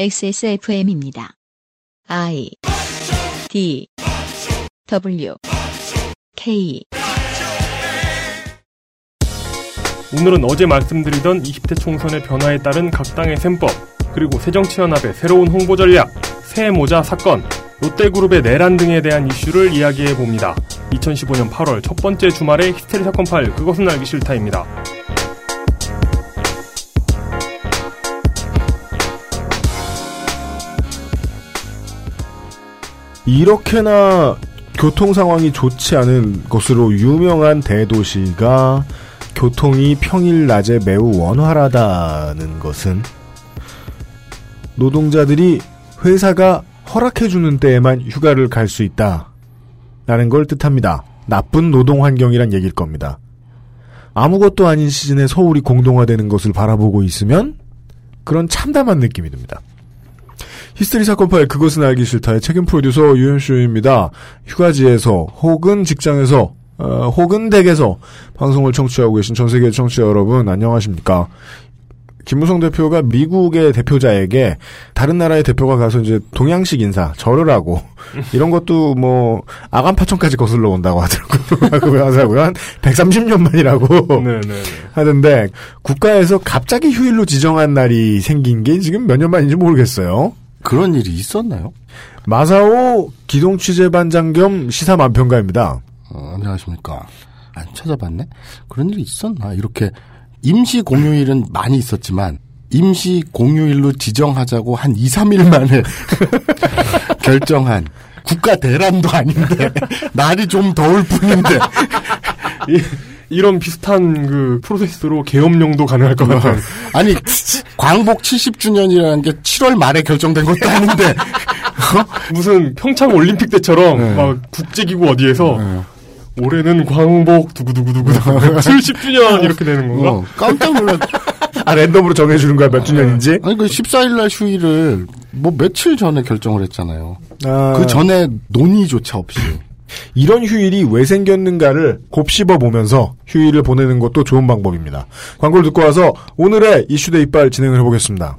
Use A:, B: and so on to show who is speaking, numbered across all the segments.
A: XSFM입니다. I D W K
B: 오늘은 어제 말씀드리던 20대 총선의 변화에 따른 각 당의 셈법, 그리고 새정치연합의 새로운 홍보 전략, 새 모자 사건, 롯데그룹의 내란 등에 대한 이슈를 이야기해 봅니다. 2015년 8월 첫 번째 주말의 히스테리 사건 파일 그것은 알기 싫다입니다.
C: 이렇게나 교통 상황이 좋지 않은 것으로 유명한 대도시가 교통이 평일 낮에 매우 원활하다는 것은 노동자들이 회사가 허락해주는 때에만 휴가를 갈 수 있다. 라는 걸 뜻합니다. 나쁜 노동 환경이란 얘기일 겁니다. 아무것도 아닌 시즌에 서울이 공동화되는 것을 바라보고 있으면 그런 참담한 느낌이 듭니다. 히스테리 사건 파일 그것은 알기 싫다의 책임 프로듀서 유현수입니다. 휴가지에서 혹은 직장에서 어, 혹은 댁에서 방송을 청취하고 계신 전 세계 청취자 여러분 안녕하십니까? 김무성 대표가 미국의 대표자에게 다른 나라의 대표가 가서 이제 동양식 인사 절을 하고 이런 것도 뭐 아간 파천까지 거슬러 온다고 하더라고요. 그 하더라고요. 한 130년 만이라고
B: 네네.
C: 하던데 국가에서 갑자기 휴일로 지정한 날이 생긴 게 지금 몇 년 만인지 모르겠어요.
D: 그런 일이 있었나요?
C: 마사오 기동 취재반장 겸 시사 만평가입니다.
D: 어, 안녕하십니까. 안 찾아봤네? 그런 일이 있었나? 이렇게 임시 공휴일은 많이 있었지만 임시 공휴일로 지정하자고 한 2, 3일 만에 결정한 국가 대란도 아닌데 날이 좀 더울 뿐인데
B: 이런 비슷한 그 프로세스로 계엄령도 가능할 것 같은.
D: 아니 광복 70주년이라는 게 7월 말에 결정된 것도 아닌데
B: 무슨 평창 올림픽 때처럼
D: 네.
B: 막 국제기구 어디에서 올해는 광복 두구두구두구 70주년 이렇게 되는 건가?
D: 어, 깜짝 놀랐
C: 아 랜덤으로 정해주는 거야 몇 주년인지?
D: 아니 그 14일 날 휴일을 뭐 며칠 전에 결정을 했잖아요.
C: 아,
D: 그 전에 논의조차 없이.
C: 이런 휴일이 왜 생겼는가를 곱씹어 보면서 휴일을 보내는 것도 좋은 방법입니다. 광고를 듣고 와서 오늘의 이슈대 이빨 진행을 해보겠습니다.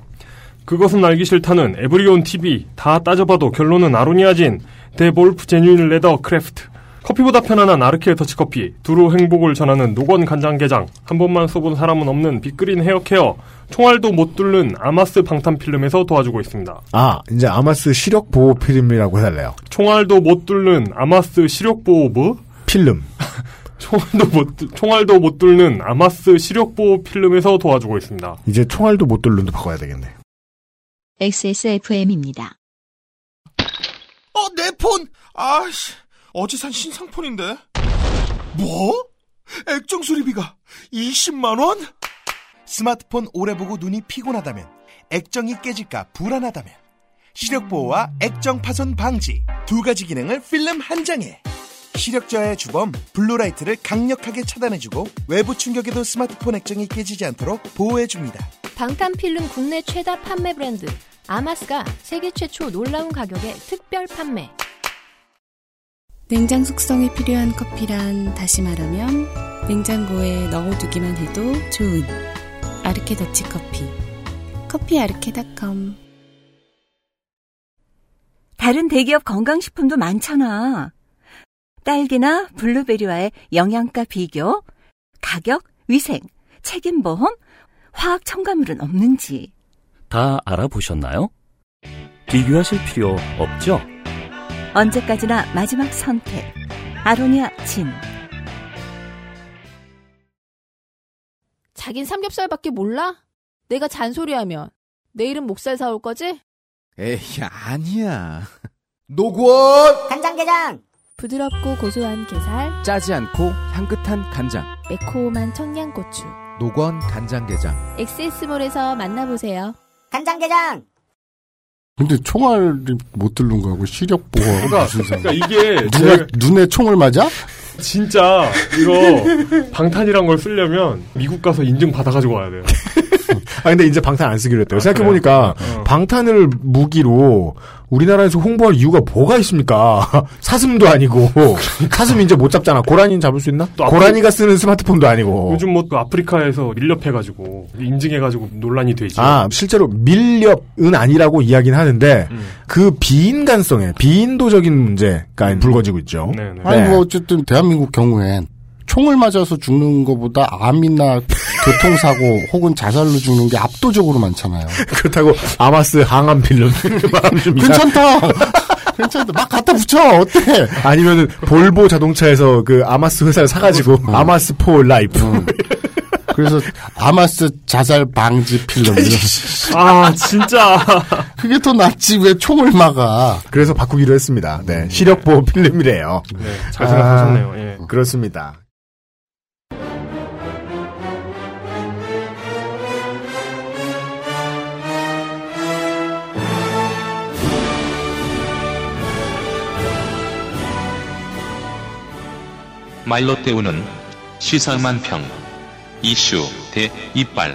B: 그것은 알기 싫다는 에브리온 TV 다 따져봐도 결론은 아로니아진 데볼프 genuine leather craft 커피보다 편안한 아르케 더치커피 두루 행복을 전하는 노건 간장게장 한 번만 써본 사람은 없는 빅그린 헤어케어 총알도 못 뚫는 아마스 방탄필름에서 도와주고 있습니다.
C: 아 이제 아마스 시력 보호 필름이라고 해달래요.
B: 총알도 못 뚫는 아마스 시력보호 뭐?
C: 필름.
B: 총알도 못 뚫- 총알도 못 뚫는 아마스 시력보호 필름에서 도와주고 있습니다.
C: 이제 총알도 못 뚫는도 바꿔야 되겠네.
A: XSFM입니다.
E: 어, 내 폰! 아씨, 어제 산 신상폰인데. 뭐? 액정 수리비가 20만 원? 스마트폰 오래 보고 눈이 피곤하다면, 액정이 깨질까 불안하다면, 시력 보호와 액정 파손 방지 두 가지 기능을 필름 한 장에 시력 저하의 주범 blue light를 강력하게 차단해주고 외부 충격에도 스마트폰 액정이 깨지지 않도록 보호해줍니다.
F: 방탄필름 국내 최다 판매 브랜드 아마스가 세계 최초 놀라운 가격에 특별 판매.
G: 냉장 숙성이 필요한 커피란 다시 말하면 냉장고에 넣어두기만 해도 좋은 아르케 더치 커피. 커피 아르케닷컴
H: 다른 대기업 건강식품도 많잖아. 딸기나 블루베리와의 영양가 비교, 가격, 위생, 책임보험, 화학 첨가물은 없는지.
I: 다 알아보셨나요? 비교하실 필요 없죠?
H: 언제까지나 마지막 선택. 아로니아 진.
F: 자긴 삼겹살밖에 몰라? 내가 잔소리하면 내일은 목살 사올 거지?
E: 에이, 아니야. 노건!
J: 간장게장
F: 부드럽고 고소한 게살,
E: 짜지 않고 향긋한 간장.
F: 매콤한 청양고추.
E: 노건 간장게장.
F: 엑세스몰에서 만나보세요.
J: 간장게장
D: 근데 총알이 못 뚫는 거하고 시력 보호하고
B: 그러니까,
D: 무슨 상관?
B: 그러니까 이게
D: 누가
B: 제가
D: 눈에 총을 맞아?
B: 진짜 이거 방탄이란 걸 쓰려면 미국 가서 인증 받아가지고 와야 돼요.
C: 아 근데 이제 방탄 안 쓰기로 했대요. 생각해 보니까
B: 어.
C: 방탄을 무기로 우리나라에서 홍보할 이유가 뭐가 있습니까? 사슴도 아니고 사슴 이제 못 잡잖아. 고라니는 잡을 수 있나?
B: 또
C: 고라니가 쓰는 스마트폰도 아니고.
B: 요즘 뭐 또 아프리카에서 밀렵해가지고 인증해가지고 논란이 되지.
C: 아 실제로 밀렵은 아니라고 이야기는 하는데
B: 음.
C: 그 비인간성에 비인도적인 문제가 불거지고 있죠.
B: 네네.
D: 아니
C: 네.
D: 뭐 어쨌든 대한민국 경우엔 총을 맞아서 죽는 것보다 암이나 교통사고 혹은 자살로 죽는 게 압도적으로 많잖아요.
C: 그렇다고 아마스 항암 필름.
D: 괜찮다. 괜찮다. 막 갖다 붙여. 어때?
C: 아니면은 볼보 자동차에서 그 아마스 회사를 사가지고 아마스 for life.
D: 음. 그래서 아마스 자살 방지 필름. 이런.
B: 아 진짜.
D: 그게 더 낫지 왜 총을 막아?
C: 그래서 바꾸기로 했습니다. 네, 시력 보호 필름이래요.
B: 네, 잘 생각하셨네요. 예.
C: 그렇습니다.
J: 말로 때우는 시사만 평 이슈 대 이빨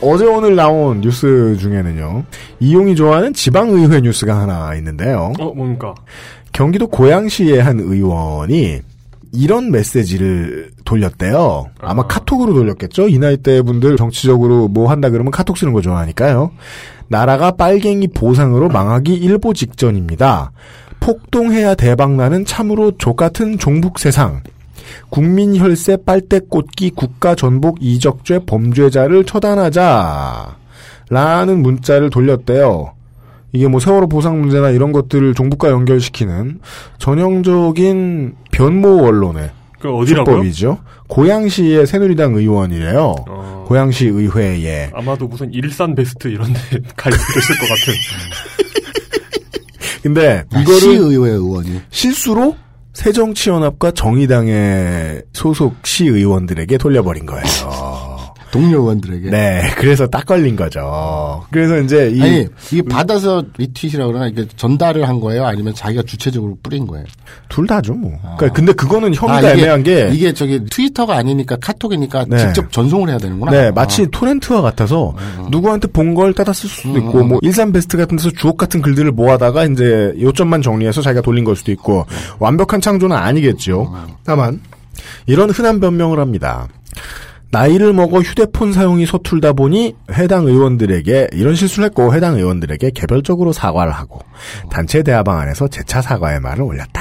C: 어제 오늘 나온 뉴스 중에는요. 이용이 좋아하는 지방의회 뉴스가 하나 있는데요.
B: 어 뭡니까?
C: 경기도 고양시의 한 의원이 이런 메시지를 돌렸대요. 아마
B: 아.
C: 카톡으로 돌렸겠죠? 이 나이대 분들 정치적으로 뭐 한다 그러면 카톡 쓰는 거 좋아하니까요. 나라가 빨갱이 보상으로 망하기 일보 직전입니다. 폭동해야 대박나는 참으로 족같은 종북 세상. 국민 혈세 빨대 꽂기 국가 전복 이적죄 범죄자를 처단하자. 라는 문자를 돌렸대요. 이게 뭐 세월호 보상 문제나 이런 것들을 종북과 연결시키는 전형적인 변모 언론의
B: 그 어디라고요?
C: 수법이죠. 고양시의 새누리당 의원이래요.
B: 어,
C: 고양시 의회에
B: 아마도 무슨 일산 베스트 이런데 가입되실 것 같은.
C: 근데
D: 아,
C: 이거를
D: 시의회 의원이.
C: 실수로 새정치연합과 정의당의 소속 시의원들에게 돌려버린 거예요.
D: 동료 의원들에게.
C: 네, 그래서 딱 걸린 거죠. 그래서 이제 이
D: 아니 이게 받아서 retweet이라고 그러나 이게 전달을 한 거예요? 아니면 자기가 주체적으로 뿌린 거예요?
C: 둘 다죠, 뭐. 그러니까 근데 그거는 혐의가
D: 아, 이게-
C: 애매한 게
D: 이게 저기 트위터가 아니니까 카톡이니까
C: 네.
D: 직접 전송을 해야 되는구나.
C: 네,
D: 아.
C: 마치 torrent와 같아서 누구한테 본 걸 따다 쓸 수도
D: 음,
C: 있고,
D: 음.
C: 뭐 일간 베스트 같은 데서 주옥 같은 글들을 모아다가 이제 요점만 정리해서 자기가 돌린 걸 수도 있고 완벽한 창조는 아니겠죠. 다만 이런 흔한 변명을 합니다. 나이를 먹어 휴대폰 사용이 서툴다 보니 해당 의원들에게 이런 실수를 했고 해당 의원들에게 개별적으로 사과를 하고 단체 대화 방 안에서 재차 사과의 말을 올렸다.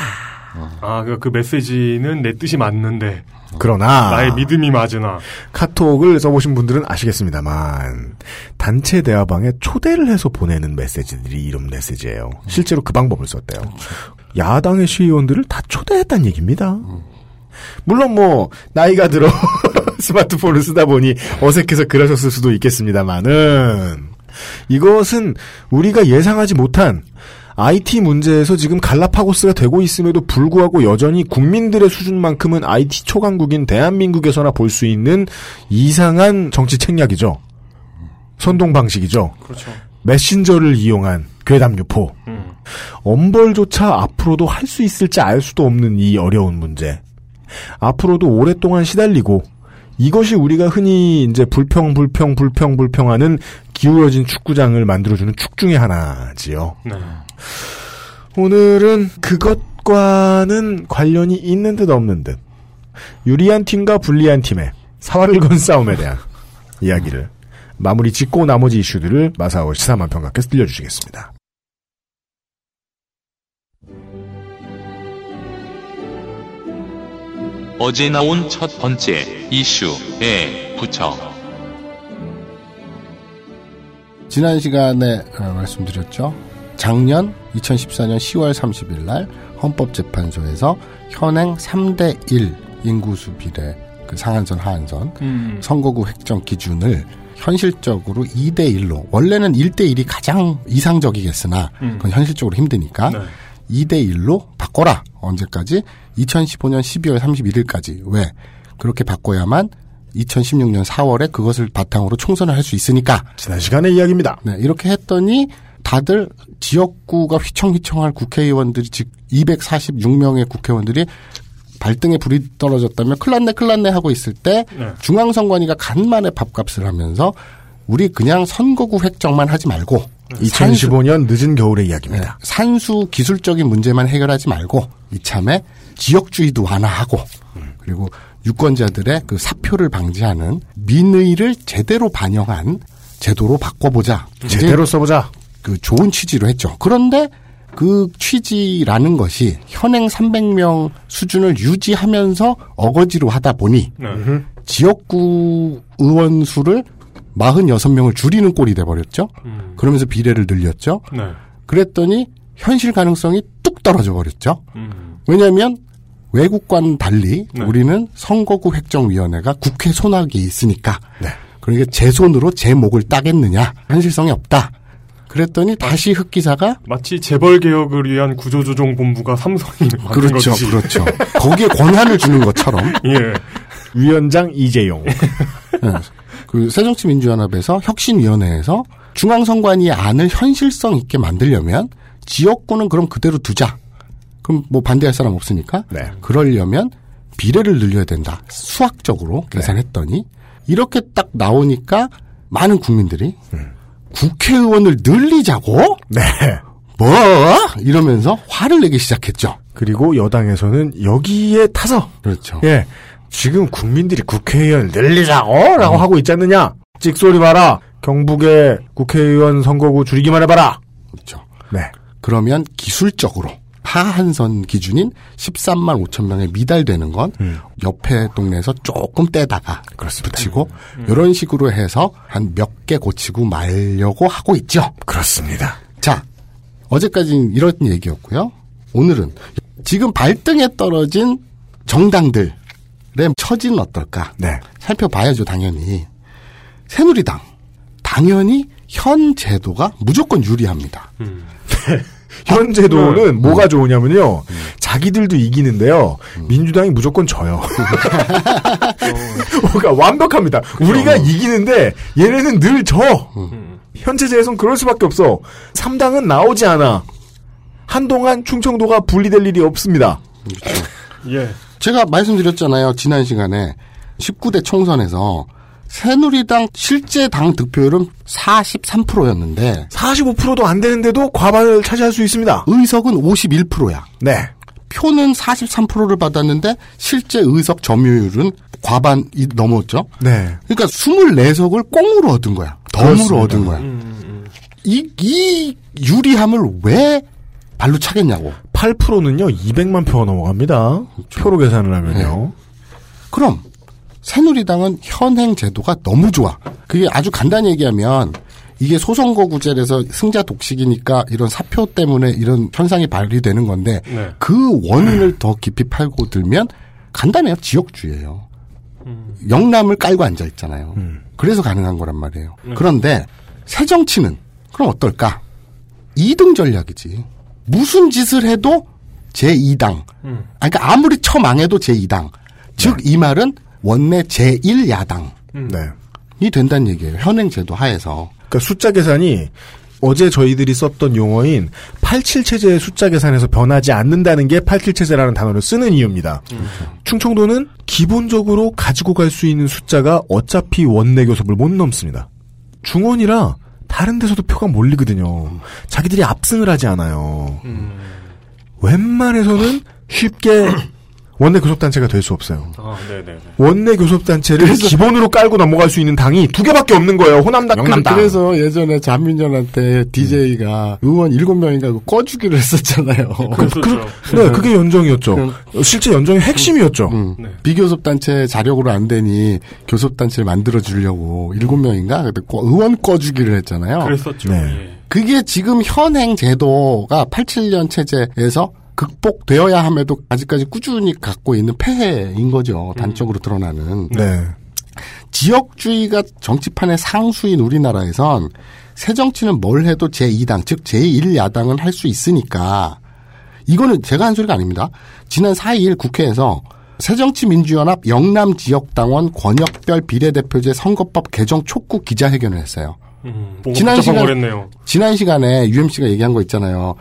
B: 아, 그, 그 메시지는 내 뜻이 맞는데
C: 그러나
B: 나의 믿음이 맞으나
C: 카톡을 써보신 분들은 아시겠습니다만 단체 대화방에 초대를 해서 보내는 메시지들이 이런 메시지예요. 실제로 그 방법을 썼대요. 야당의 시의원들을 다 초대했다는 얘기입니다. 물론 뭐 나이가 들어 스마트폰을 쓰다 보니 어색해서 그러셨을 수도 있겠습니다만은 이것은 우리가 예상하지 못한 IT 문제에서 지금 갈라파고스가 되고 있음에도 불구하고 여전히 국민들의 수준만큼은 IT 초강국인 대한민국에서나 볼 수 있는 이상한 정치 책략이죠. 선동 방식이죠.
B: 그렇죠.
C: 메신저를 이용한 괴담 유포.
B: 음.
C: 엄벌조차 앞으로도 할 수 있을지 알 수도 없는 이 어려운 문제. 앞으로도 오랫동안 시달리고 이것이 우리가 흔히 이제 불평 불평 불평 불평하는 기울어진 축구장을 만들어주는 축 중의 하나지요.
B: 네.
C: 오늘은 그것과는 관련이 있는 듯 없는 듯 유리한 팀과 불리한 팀의 사활을 건 싸움에 대한 이야기를 마무리 짓고 나머지 이슈들을 마사오 시사만 평가께서 들려주시겠습니다.
J: 어제 나온 첫 번째 이슈에 붙여
D: 지난 시간에 어, 말씀드렸죠. 작년 2014년 10월 30일 날 헌법재판소에서 현행 3대 1 인구수 비례 그 상한선 하한선
B: 음.
D: 선거구 획정 기준을 현실적으로 2대 1로 원래는 1대 1이 가장 이상적이겠으나
B: 음.
D: 그건 현실적으로 힘드니까
B: 네.
D: 2대 1로 바꿔라. 언제까지? 2015년 12월 31일까지. 왜? 그렇게 바꿔야만 2016년 4월에 그것을 바탕으로 총선을 할 수 있으니까.
C: 지난 시간의 이야기입니다.
D: 네, 이렇게 했더니 다들 지역구가 휘청휘청할 국회의원들이 즉 246명의 국회의원들이 발등에 불이 떨어졌다면 클났네 클났네 하고 있을 때
B: 네.
D: 중앙선관위가 간만에 밥값을 하면서 우리 그냥 선거구 획정만 하지 말고 이 산수-
C: 2015년 늦은 겨울의 이야기입니다.
D: 네, 산수 기술적인 문제만 해결하지 말고 이참에 지역주의도 완화하고 그리고 유권자들의 그 사표를 방지하는 민의를 제대로 반영한 제도로 바꿔보자.
C: 제대로 써보자.
D: 그 좋은 취지로 했죠. 그런데 그 취지라는 것이 현행 300명 수준을 유지하면서 어거지로 하다 보니
B: 네.
D: 지역구 의원 수를 46명을 줄이는 꼴이 돼버렸죠.
B: 음.
D: 그러면서 비례를 늘렸죠.
B: 네.
D: 그랬더니 현실 가능성이 뚝 떨어져 버렸죠.
B: 음.
D: 왜냐하면 외국과는 달리
B: 네.
D: 우리는 선거구 획정위원회가 국회 손아귀에 있으니까
C: 네.
D: 그러니까 제 손으로 제 목을 따겠느냐 현실성이 없다. 그랬더니 다시 흑기사가
B: 마치 재벌 개혁을 위한 구조조정 본부가 삼성이 만든
D: 그렇죠. 그렇죠. 거기에 권한을 주는 것처럼
B: 예.
C: 위원장 이재용.
D: 예. 그 새정치민주연합에서 혁신위원회에서 중앙선관위의 안을 현실성 있게 만들려면 지역구는 그럼 그대로 두자. 그럼 뭐 반대할 사람 없으니까.
C: 네.
D: 그러려면 비례를 늘려야 된다. 수학적으로 계산했더니 이렇게 딱 나오니까 많은 국민들이 국회의원을 늘리자고?
C: 네.
D: 뭐? 이러면서 화를 내기 시작했죠.
C: 그리고 여당에서는 여기에 타서
D: 그렇죠.
C: 예. 지금 국민들이 국회의원 늘리자고 라고 하고 있지 않느냐. 찍소리 봐라. 경북의 국회의원 선거구 줄이기만 해봐라.
D: 그렇죠.
C: 네.
D: 그러면 기술적으로 하한선 기준인 13만 5천 명에 미달되는 건 옆에 동네에서 조금 떼다가 붙이고 이런 식으로 해서 한 몇 개 고치고 말려고 하고 있죠.
C: 그렇습니다.
D: 자, 어제까지는 이런 얘기였고요. 오늘은 지금 발등에 떨어진 정당들 의 처지는 어떨까?
C: 네.
D: 살펴봐야죠, 당연히. 새누리당. 당연히 현 제도가 무조건 유리합니다.
C: 현 제도는
D: 네.
C: 뭐가 좋으냐면요. 자기들도 이기는데요. 민주당이 무조건 져요. 그러니까 완벽합니다. 우리가 이기는데 얘네는 늘 져. 현 체제에선 그럴 수밖에 없어. 3당은 나오지 않아. 한동안 충청도가 분리될 일이 없습니다.
B: 예.
D: 제가 말씀드렸잖아요. 지난 시간에 19대 총선에서 새누리당 실제 당 득표율은 43%였는데
C: 45%도 안 되는데도 과반을 차지할 수 있습니다.
D: 의석은 51%야.
C: 네.
D: 표는 43%를 받았는데 실제 의석 점유율은 과반이 넘었죠.
C: 네.
D: 그러니까 24석을 꽁으로 얻은 거야. 덤으로. 얻은 거야. 이, 이 유리함을 왜 발로 차겠냐고.
C: 8%는요, 200만 표가 넘어갑니다. 표로 계산을 하면요.
D: 그럼 새누리당은 현행 제도가 너무 좋아. 그게 아주 간단히 얘기하면 이게 소선거구제에서 승자 독식이니까 이런 사표 때문에 이런 현상이 발휘되는 건데
B: 네.
D: 그 원인을 더 깊이 팔고 들면 간단해요. 지역주의예요. 영남을 깔고 앉아 있잖아요. 그래서 가능한 거란 말이에요. 그런데 새 정치는 그럼 어떨까? 2등 전략이지. 무슨 짓을 해도 제2당. 아, 그러니까 아무리 처망해도 제2당. 즉이 말은 원내 제1야당이
C: 네.
D: 된다는 얘기예요. 현행 제도 하에서.
C: 그러니까 숫자 계산이 어제 저희들이 썼던 용어인 87체제의 숫자 계산에서 변하지 않는다는 게 87체제라는 단어를 쓰는 이유입니다. 충청도는 기본적으로 가지고 갈 수 있는 숫자가 어차피 원내 교섭을 못 넘습니다. 중원이라 다른 데서도 표가 몰리거든요. 자기들이 압승을 하지 않아요. 웬만해서는 쉽게 원내 교섭단체가 될 수 없어요.
B: 아, 네네.
C: 원내 교섭단체를 기본으로 깔고 넘어갈 수 있는 당이 두 개밖에 없는 거예요. 호남당, 영남당.
D: 그래서 예전에 자민련한테 DJ가 의원 7명인가 그 꺼주기를 했었잖아요.
C: 네, 그게 연정이었죠. 실제 연정의 핵심이었죠.
D: 음. 비교섭 단체 자력으로 안 되니 교섭 단체를 만들어 주려고 일곱 명인가 의원 꺼주기를 했잖아요.
B: 그랬었죠.
C: 네.
B: 예.
D: 그게 지금 현행 제도가 87년 체제에서 극복되어야 함에도 아직까지 꾸준히 갖고 있는 폐해인 거죠. 단적으로 드러나는.
C: 네.
D: 지역주의가 정치판의 상수인 우리나라에선 새 정치는 뭘 해도 제2당, 즉 제1야당은 할 수 있으니까 이거는 제가 한 소리가 아닙니다. 지난 4일 국회에서 새정치민주연합 영남 지역당원 권역별 비례대표제 선거법 개정 촉구 기자회견을 했어요.
B: 음,
D: 지난 시간-. 지난 시간에 UMC가 얘기한 거 있잖아요.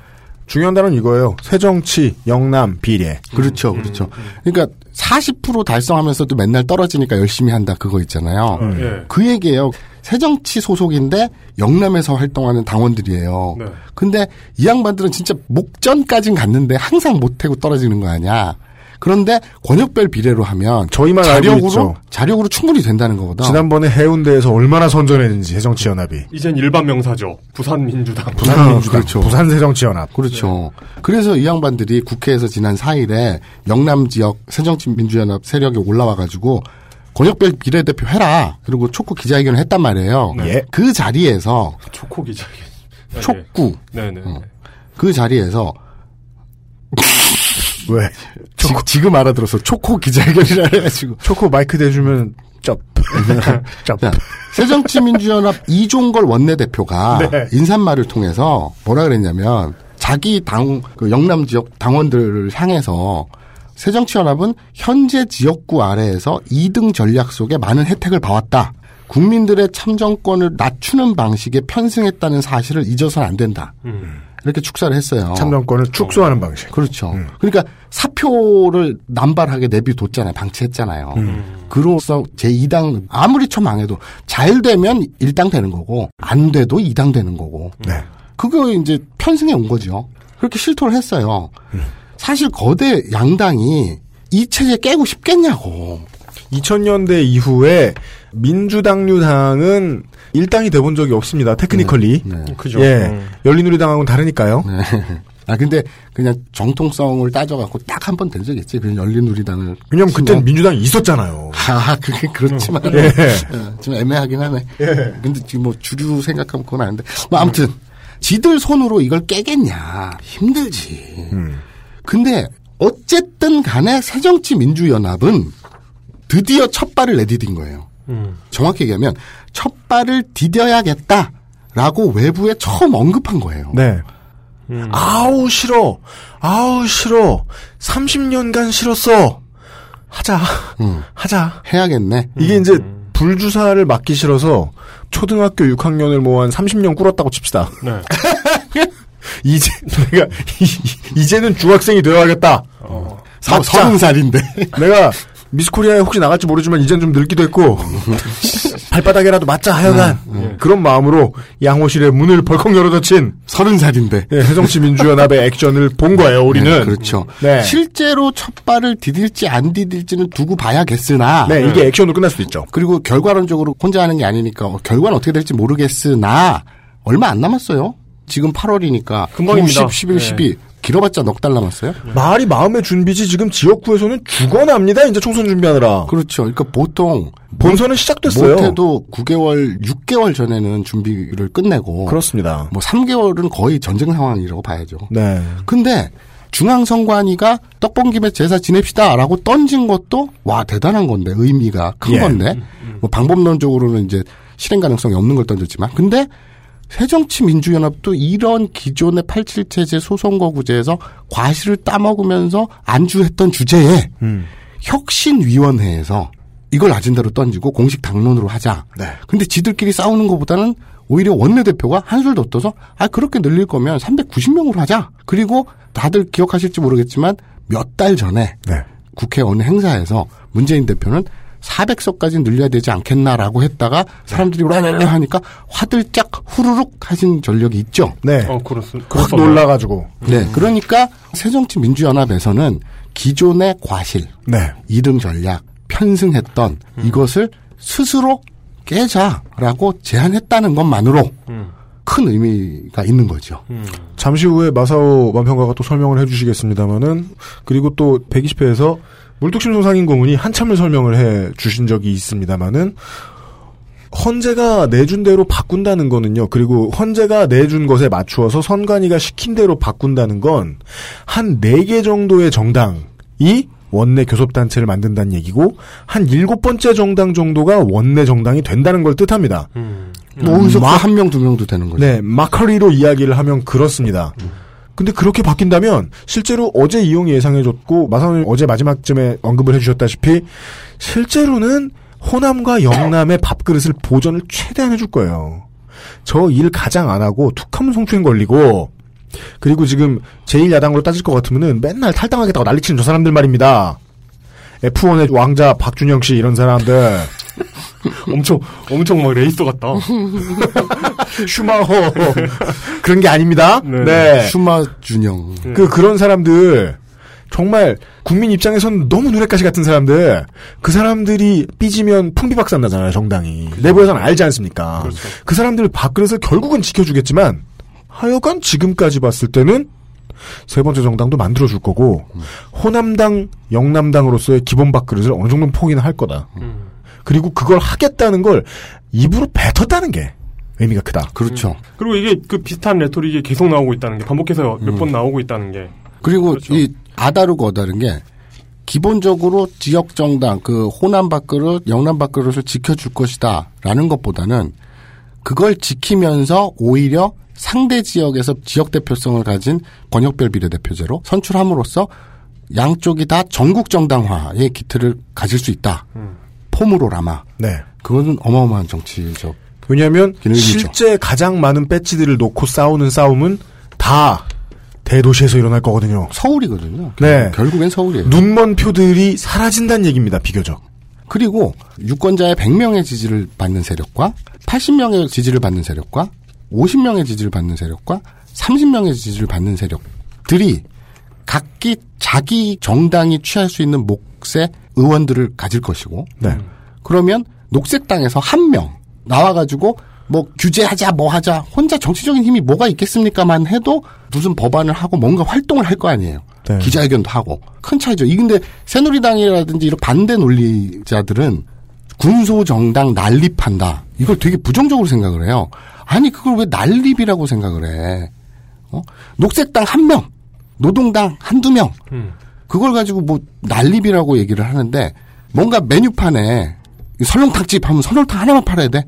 C: 중요한 단어는 이거예요. 새정치, 영남, 비례.
D: 그렇죠, 그렇죠. 그러니까 40% 달성하면서도 맨날 떨어지니까 열심히 한다 그거 있잖아요.
B: 예.
D: 그 얘기예요. 새정치 소속인데 영남에서 활동하는 당원들이에요.
B: 네.
D: 근데 이 양반들은 진짜 목전까진 갔는데 항상 못하고 떨어지는 거 아니야. 그런데 권역별 비례로 하면
C: 저희만
D: 자력으로
C: 있죠.
D: 자력으로 충분히 된다는 거거든.
C: 지난번에 해운대에서 얼마나 선전했는지 새정치연합이.
B: 이젠 일반 명사죠. 부산민주당.
C: 부산민주당,
D: 그렇죠.
C: 부산새정치연합.
D: 그렇죠. 그래서 이 양반들이 국회에서 지난 4일에 영남 지역 새정치민주연합 세력이 올라와 가지고 권역별 비례대표 해라. 그리고 촉구 기자회견을 했단 말이에요.
C: 예.
D: 그 자리에서
B: 초코 기자.
D: 촉구
B: 네네.
D: 그 자리에서
C: 왜?
D: 지, 금 알아들어서 초코 기자회견이라 해가지고
C: 초코 마이크 대주면 쩝. 쩝.
D: 자, 새정치민주연합 이종걸 원내대표가
C: 네.
D: 인사말을 통해서 뭐라 그랬냐면 자기 당, 그 영남 지역 당원들을 향해서 새정치연합은 현재 지역구 아래에서 2등 전략 속에 많은 혜택을 봐왔다. 국민들의 참정권을 낮추는 방식에 편승했다는 사실을 잊어서는 안 된다.
B: 음.
D: 이렇게 축사를 했어요.
C: 참정권을 축소하는 방식.
D: 그렇죠. 그러니까 사표를 남발하게 내비뒀잖아요. 방치했잖아요. 그로써 제2당 아무리 처망해도 잘 되면 1당 되는 거고 안 돼도 2당 되는 거고.
C: 네.
D: 그거 이제 편승해 온 거죠. 그렇게 실토를 했어요. 사실 거대 양당이 이 체제 깨고 싶겠냐고.
C: 2000년대 이후에 민주당류당은 일당이 돼본 적이 없습니다. 테크니컬리.
D: 네.
B: 그죠.
C: 예.
B: 음.
C: 열린우리당하고는 다르니까요.
D: 아 근데 그냥 정통성을 따져갖고 딱 한 번 된 적이 있지. 그냥 열린우리당을.
C: 왜냐면
D: 치면.
C: 민주당이 있었잖아요.
D: 아, 그게 그렇지만.
C: 예.
D: 어, 좀 애매하긴 하네. 근데 지금 뭐 주류 생각하면 그건 아닌데. 뭐 아무튼, 지들 손으로 이걸 깨겠냐. 힘들지. 근데, 어쨌든 간에 새정치민주연합은 드디어 첫 발을 내디딘 거예요.
B: 음.
D: 정확히 얘기하면, 첫 발을 디뎌야겠다라고 외부에 처음 언급한 거예요.
C: 네.
B: 음.
C: 아우 싫어. 아우 싫어. 30년간 싫었어. 하자.
D: 음,
C: 하자.
D: 해야겠네.
C: 이게 이제 불주사를 맞기 싫어서 초등학교 6학년을 뭐한 30년 꿇었다고 칩시다.
B: 네.
C: 이제 내가 이- 이제는 중학생이 되어야겠다.
D: 서,
C: 맞자.
D: 서른 살인데.
C: 내가 미스코리아에 혹시 나갈지 모르지만 이젠 좀 늙기도 했고 발바닥에라도 맞자 하여간 그런 마음으로 양호실의 문을 벌컥 열어젖힌
D: 서른 살인데.
C: 예, 새정치 민주연합의 액션을 본 거예요. 우리는
D: 네, 그렇죠.
C: 네.
D: 실제로 첫 발을 디딜지 안 디딜지는 두고 봐야겠으나.
C: 네, 이게 액션으로 끝날 수도 있죠.
D: 그리고 결과론적으로 혼자 하는 게 아니니까 어, 결과는 어떻게 될지 모르겠으나 얼마 안 남았어요. 지금 8월이니까
B: 금방입니다.
D: 10, 11,
B: 네.
D: 12 길어봤자 넉 달 남았어요.
C: 말이 마음의 준비지 지금 지역구에서는 죽어납니다. 이제 총선 준비하느라.
D: 그렇죠. 그러니까 보통
C: 본선은 시작됐어요.
D: 못해도 9개월, 6개월 전에는 준비를 끝내고
C: 그렇습니다.
D: 뭐 3개월은 거의 전쟁 상황이라고 봐야죠.
C: 네.
D: 근데 중앙선관위가 떡봉 김에 제사 지냅시다라고 던진 것도 와 대단한 건데 의미가 큰
C: 예.
D: 건데 뭐 방법론적으로는 이제 실행 가능성이 없는 걸 던졌지만 근데 새정치민주연합도 이런 기존의 87체제 소선거구제에서 과실을 따먹으면서 안주했던 주제에
C: 음.
D: 혁신위원회에서 이걸 아젠다로 던지고 공식 당론으로 하자.
C: 네.
D: 근데 지들끼리 싸우는 것보다는 오히려 원내대표가 한술 더 떠서 아 그렇게 늘릴 거면 390명으로 하자. 그리고 다들 기억하실지 모르겠지만 몇 달 전에
C: 네.
D: 국회 어느 행사에서 문재인 대표는 400석까지 늘려야 되지 않겠나라고 했다가 사람들이 라라라 하니까 화들짝 후루룩 하신 전력이 있죠.
C: 네.
B: 어, 그렇습니다.
C: 확 놀라가지고.
D: 네. 그러니까 새정치민주연합에서는 기존의 과실,
C: 네.
D: 이등 전략, 편승했던 이것을 스스로 깨자라고 제안했다는 것만으로
B: 음.
D: 큰 의미가 있는 거죠.
C: 잠시 후에 마사오 만평가가 또 설명을 해주시겠습니다만은 그리고 또 120회에서 물뚝심송 상인고문이 한참을 설명을 해 주신 적이 있습니다만은 헌재가 내준 대로 바꾼다는 거는요. 그리고 헌재가 내준 것에 맞추어서 선관위가 시킨 대로 바꾼다는 건 한 네 개 정도의 정당이 원내 교섭단체를 만든다는 얘기고 한 일곱 번째 정당 정도가 원내 정당이 된다는 걸 뜻합니다.
D: 뭐 어디서 한 명, 두 명도 되는 거죠.
C: 네, 마커리로 이야기를 하면 그렇습니다. 근데 그렇게 바뀐다면 실제로 어제 이용이 예상해줬고 마사오님 어제 마지막쯤에 언급을 해주셨다시피 실제로는 호남과 영남의 밥그릇을 보전을 최대한 해줄 거예요. 저 일 가장 안 하고 툭하면 송추행 걸리고 그리고 지금 제1야당으로 따질 것 같으면은 맨날 탈당하겠다고 난리치는 저 사람들 말입니다. F1의 왕자 박준영 씨 이런 사람들
B: 엄청 엄청 막 레이서 같다.
C: 슈마호 그런 게 아닙니다.
B: 네.
C: 네.
D: 슈마 준영.
C: 그 그런 사람들 정말 국민 입장에선 너무 눈엣가시 같은 사람들 그 사람들이 삐지면 풍비박산 나잖아요 정당이 내부에서는 알지 않습니까 그 사람들 밥그릇을 결국은 지켜주겠지만 하여간 지금까지 봤을 때는 세 번째 정당도 만들어줄 거고 호남당 영남당으로서의 기본 밥그릇을 어느 정도는 포기는 할 거다 그리고 그걸 하겠다는 걸 입으로 뱉었다는 게 의미가 크다
D: 그렇죠.
B: 그리고 이게 그 비슷한 레토릭이 계속 나오고 있다는 게 반복해서 몇번 나오고 있다는 게
D: 그리고
B: 그렇죠.
D: 이 아다르고 어다른 게 기본적으로 지역 정당 그 호남 밥그릇, 영남 밥그릇을 지켜줄 것이다라는 것보다는 그걸 지키면서 오히려 상대 지역에서 지역 대표성을 가진 권역별 비례대표제로 선출함으로써 양쪽이 다 전국 정당화의 기틀을 가질 수 있다. 폼으로라마.
C: 네
D: 그거는 어마어마한 정치적
C: 왜냐하면. 실제 가장 많은 배지들을 놓고 싸우는 싸움은 다 대도시에서 일어날 거거든요.
D: 서울이거든요.
C: 네.
D: 결국엔 서울이에요.
C: 눈먼 표들이 사라진다는 얘기입니다. 비교적.
D: 그리고 유권자의 100명의 지지를 받는 세력과 80명의 지지를 받는 세력과 50명의 지지를 받는 세력과 30명의 지지를 받는 세력들이 각기 자기 정당이 취할 수 있는 몫의 의원들을 가질 것이고
C: 네.
D: 그러면 녹색당에서 한 명 나와가지고 뭐 규제하자 뭐 하자 혼자 정치적인 힘이 뭐가 있겠습니까만 해도 무슨 법안을 하고 뭔가 활동을 할 거 아니에요.
C: 네.
D: 기자회견도 하고 큰 차이죠. 이 근데 새누리당이라든지 이런 반대 논리자들은 군소 정당 난립한다. 이걸 되게 부정적으로 생각을 해요. 아니 그걸 왜 난립이라고 생각을 해? 어? 녹색당 한 명, 노동당 한두 명.
B: 음.
D: 그걸 가지고 뭐 난립이라고 얘기를 하는데 뭔가 메뉴판에 설렁탕집 하면 설렁탕 하나만 팔아야 돼.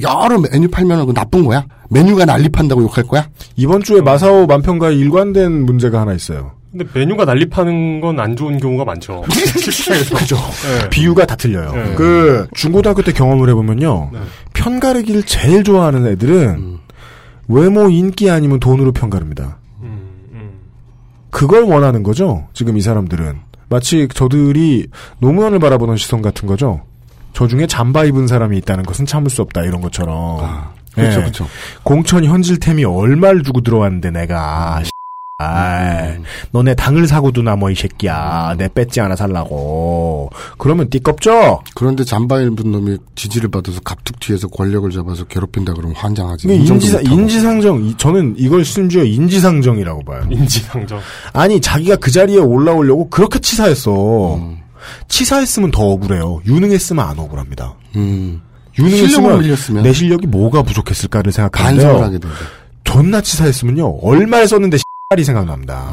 D: 여러 메뉴 팔면 그 나쁜 거야? 메뉴가 난립한다고 욕할 거야?
C: 이번 주에 마사오 만평가에 일관된 문제가 하나 있어요.
B: 근데 메뉴가 난립하는 건 안 좋은 경우가 많죠.
C: 그죠.
B: 네.
C: 비유가 다 틀려요.
B: 네.
C: 그 중고등학교 때 경험을 해보면요.
B: 네.
C: 편가르기를 제일 좋아하는 애들은 외모 인기 아니면 돈으로 편가릅니다. 그걸 원하는 거죠. 지금 이 사람들은 마치 저들이 노무현을 바라보는 시선 같은 거죠. 저 중에 잠바 입은 사람이 있다는 것은 참을 수 없다 이런 것처럼.
D: 그렇죠,
C: 예.
D: 그렇죠.
C: 공천 현질템이 얼마를 주고 들어왔는데 내가 아, 너네 당을 사고도 나 뭐 이 새끼야. 내 배지 하나 살라고. 그러면 띠껍죠?
D: 그런데 잠바 입은 놈이 지지를 받아서 갑툭 뒤에서 권력을 잡아서 괴롭힌다 그러면 환장하지.
C: 인지상,
D: 못하고.
C: 인지상정, 이- 저는 이걸 심지어 인지상정이라고 봐요.
B: 인지상정.
C: 아니, 자기가 그 자리에 올라오려고 그렇게 치사했어.
D: 음.
C: 치사했으면 더 억울해요. 유능했으면 안 억울합니다.
D: 음.
C: 유능했으면
D: 밀렸으면
C: 내 실력이 뭐가 부족했을까를 생각하는데요. 존나 치사했으면요. 얼마에 썼는데 이 생각납니다.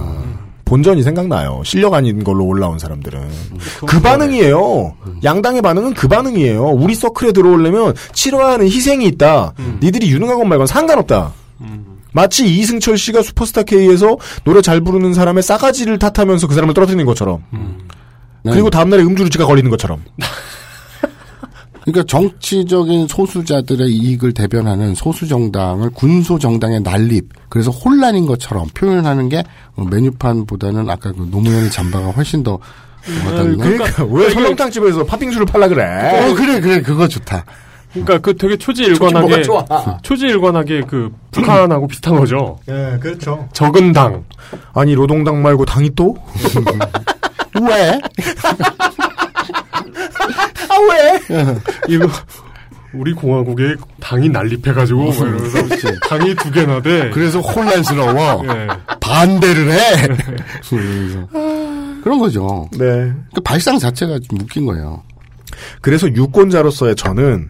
C: 본전이 생각나요. 실력 아닌 걸로 올라온 사람들은. 그 반응이에요. 양당의 반응은 그 반응이에요. 우리 서클에 들어오려면 치러야 하는 희생이 있다. 니들이 유능하건 말건 상관없다. 마치 이승철 씨가 슈퍼스타 K에서 노래 잘 부르는 사람의 싸가지를 탓하면서 그 사람을 떨어뜨리는 것처럼. 그리고 다음날에 음주루치가 걸리는 것처럼.
D: 그러니까 정치적인 소수자들의 이익을 대변하는 소수 정당을 군소 정당의 난립 그래서 혼란인 것처럼 표현하는 게 어, 메뉴판보다는 아까 그 노무현의 잠바가 훨씬 더 와닿네.
C: 그러니까 왜 설렁탕 집에서 팥빙수를 팔라 그래?
D: 어 그래 그래 그거 좋다.
B: 그러니까 그 되게 초지일관하게
C: 좋아?
B: 초지일관하게 그 북한하고 비슷한 거죠.
C: 예, 그렇죠.
B: 적은 당.
C: 아니 노동당 말고 당이 또?
D: 왜?
C: 아 왜?
B: 이거 우리 공화국에 당이 난립해가지고 뭐 이러면서 당이 두 개나 돼.
D: 그래서 혼란스러워.
B: 예.
D: 반대를 해. 그래서 그런 거죠.
C: 네.
D: 그 발상 자체가 좀 웃긴 거예요.
C: 그래서 유권자로서의 저는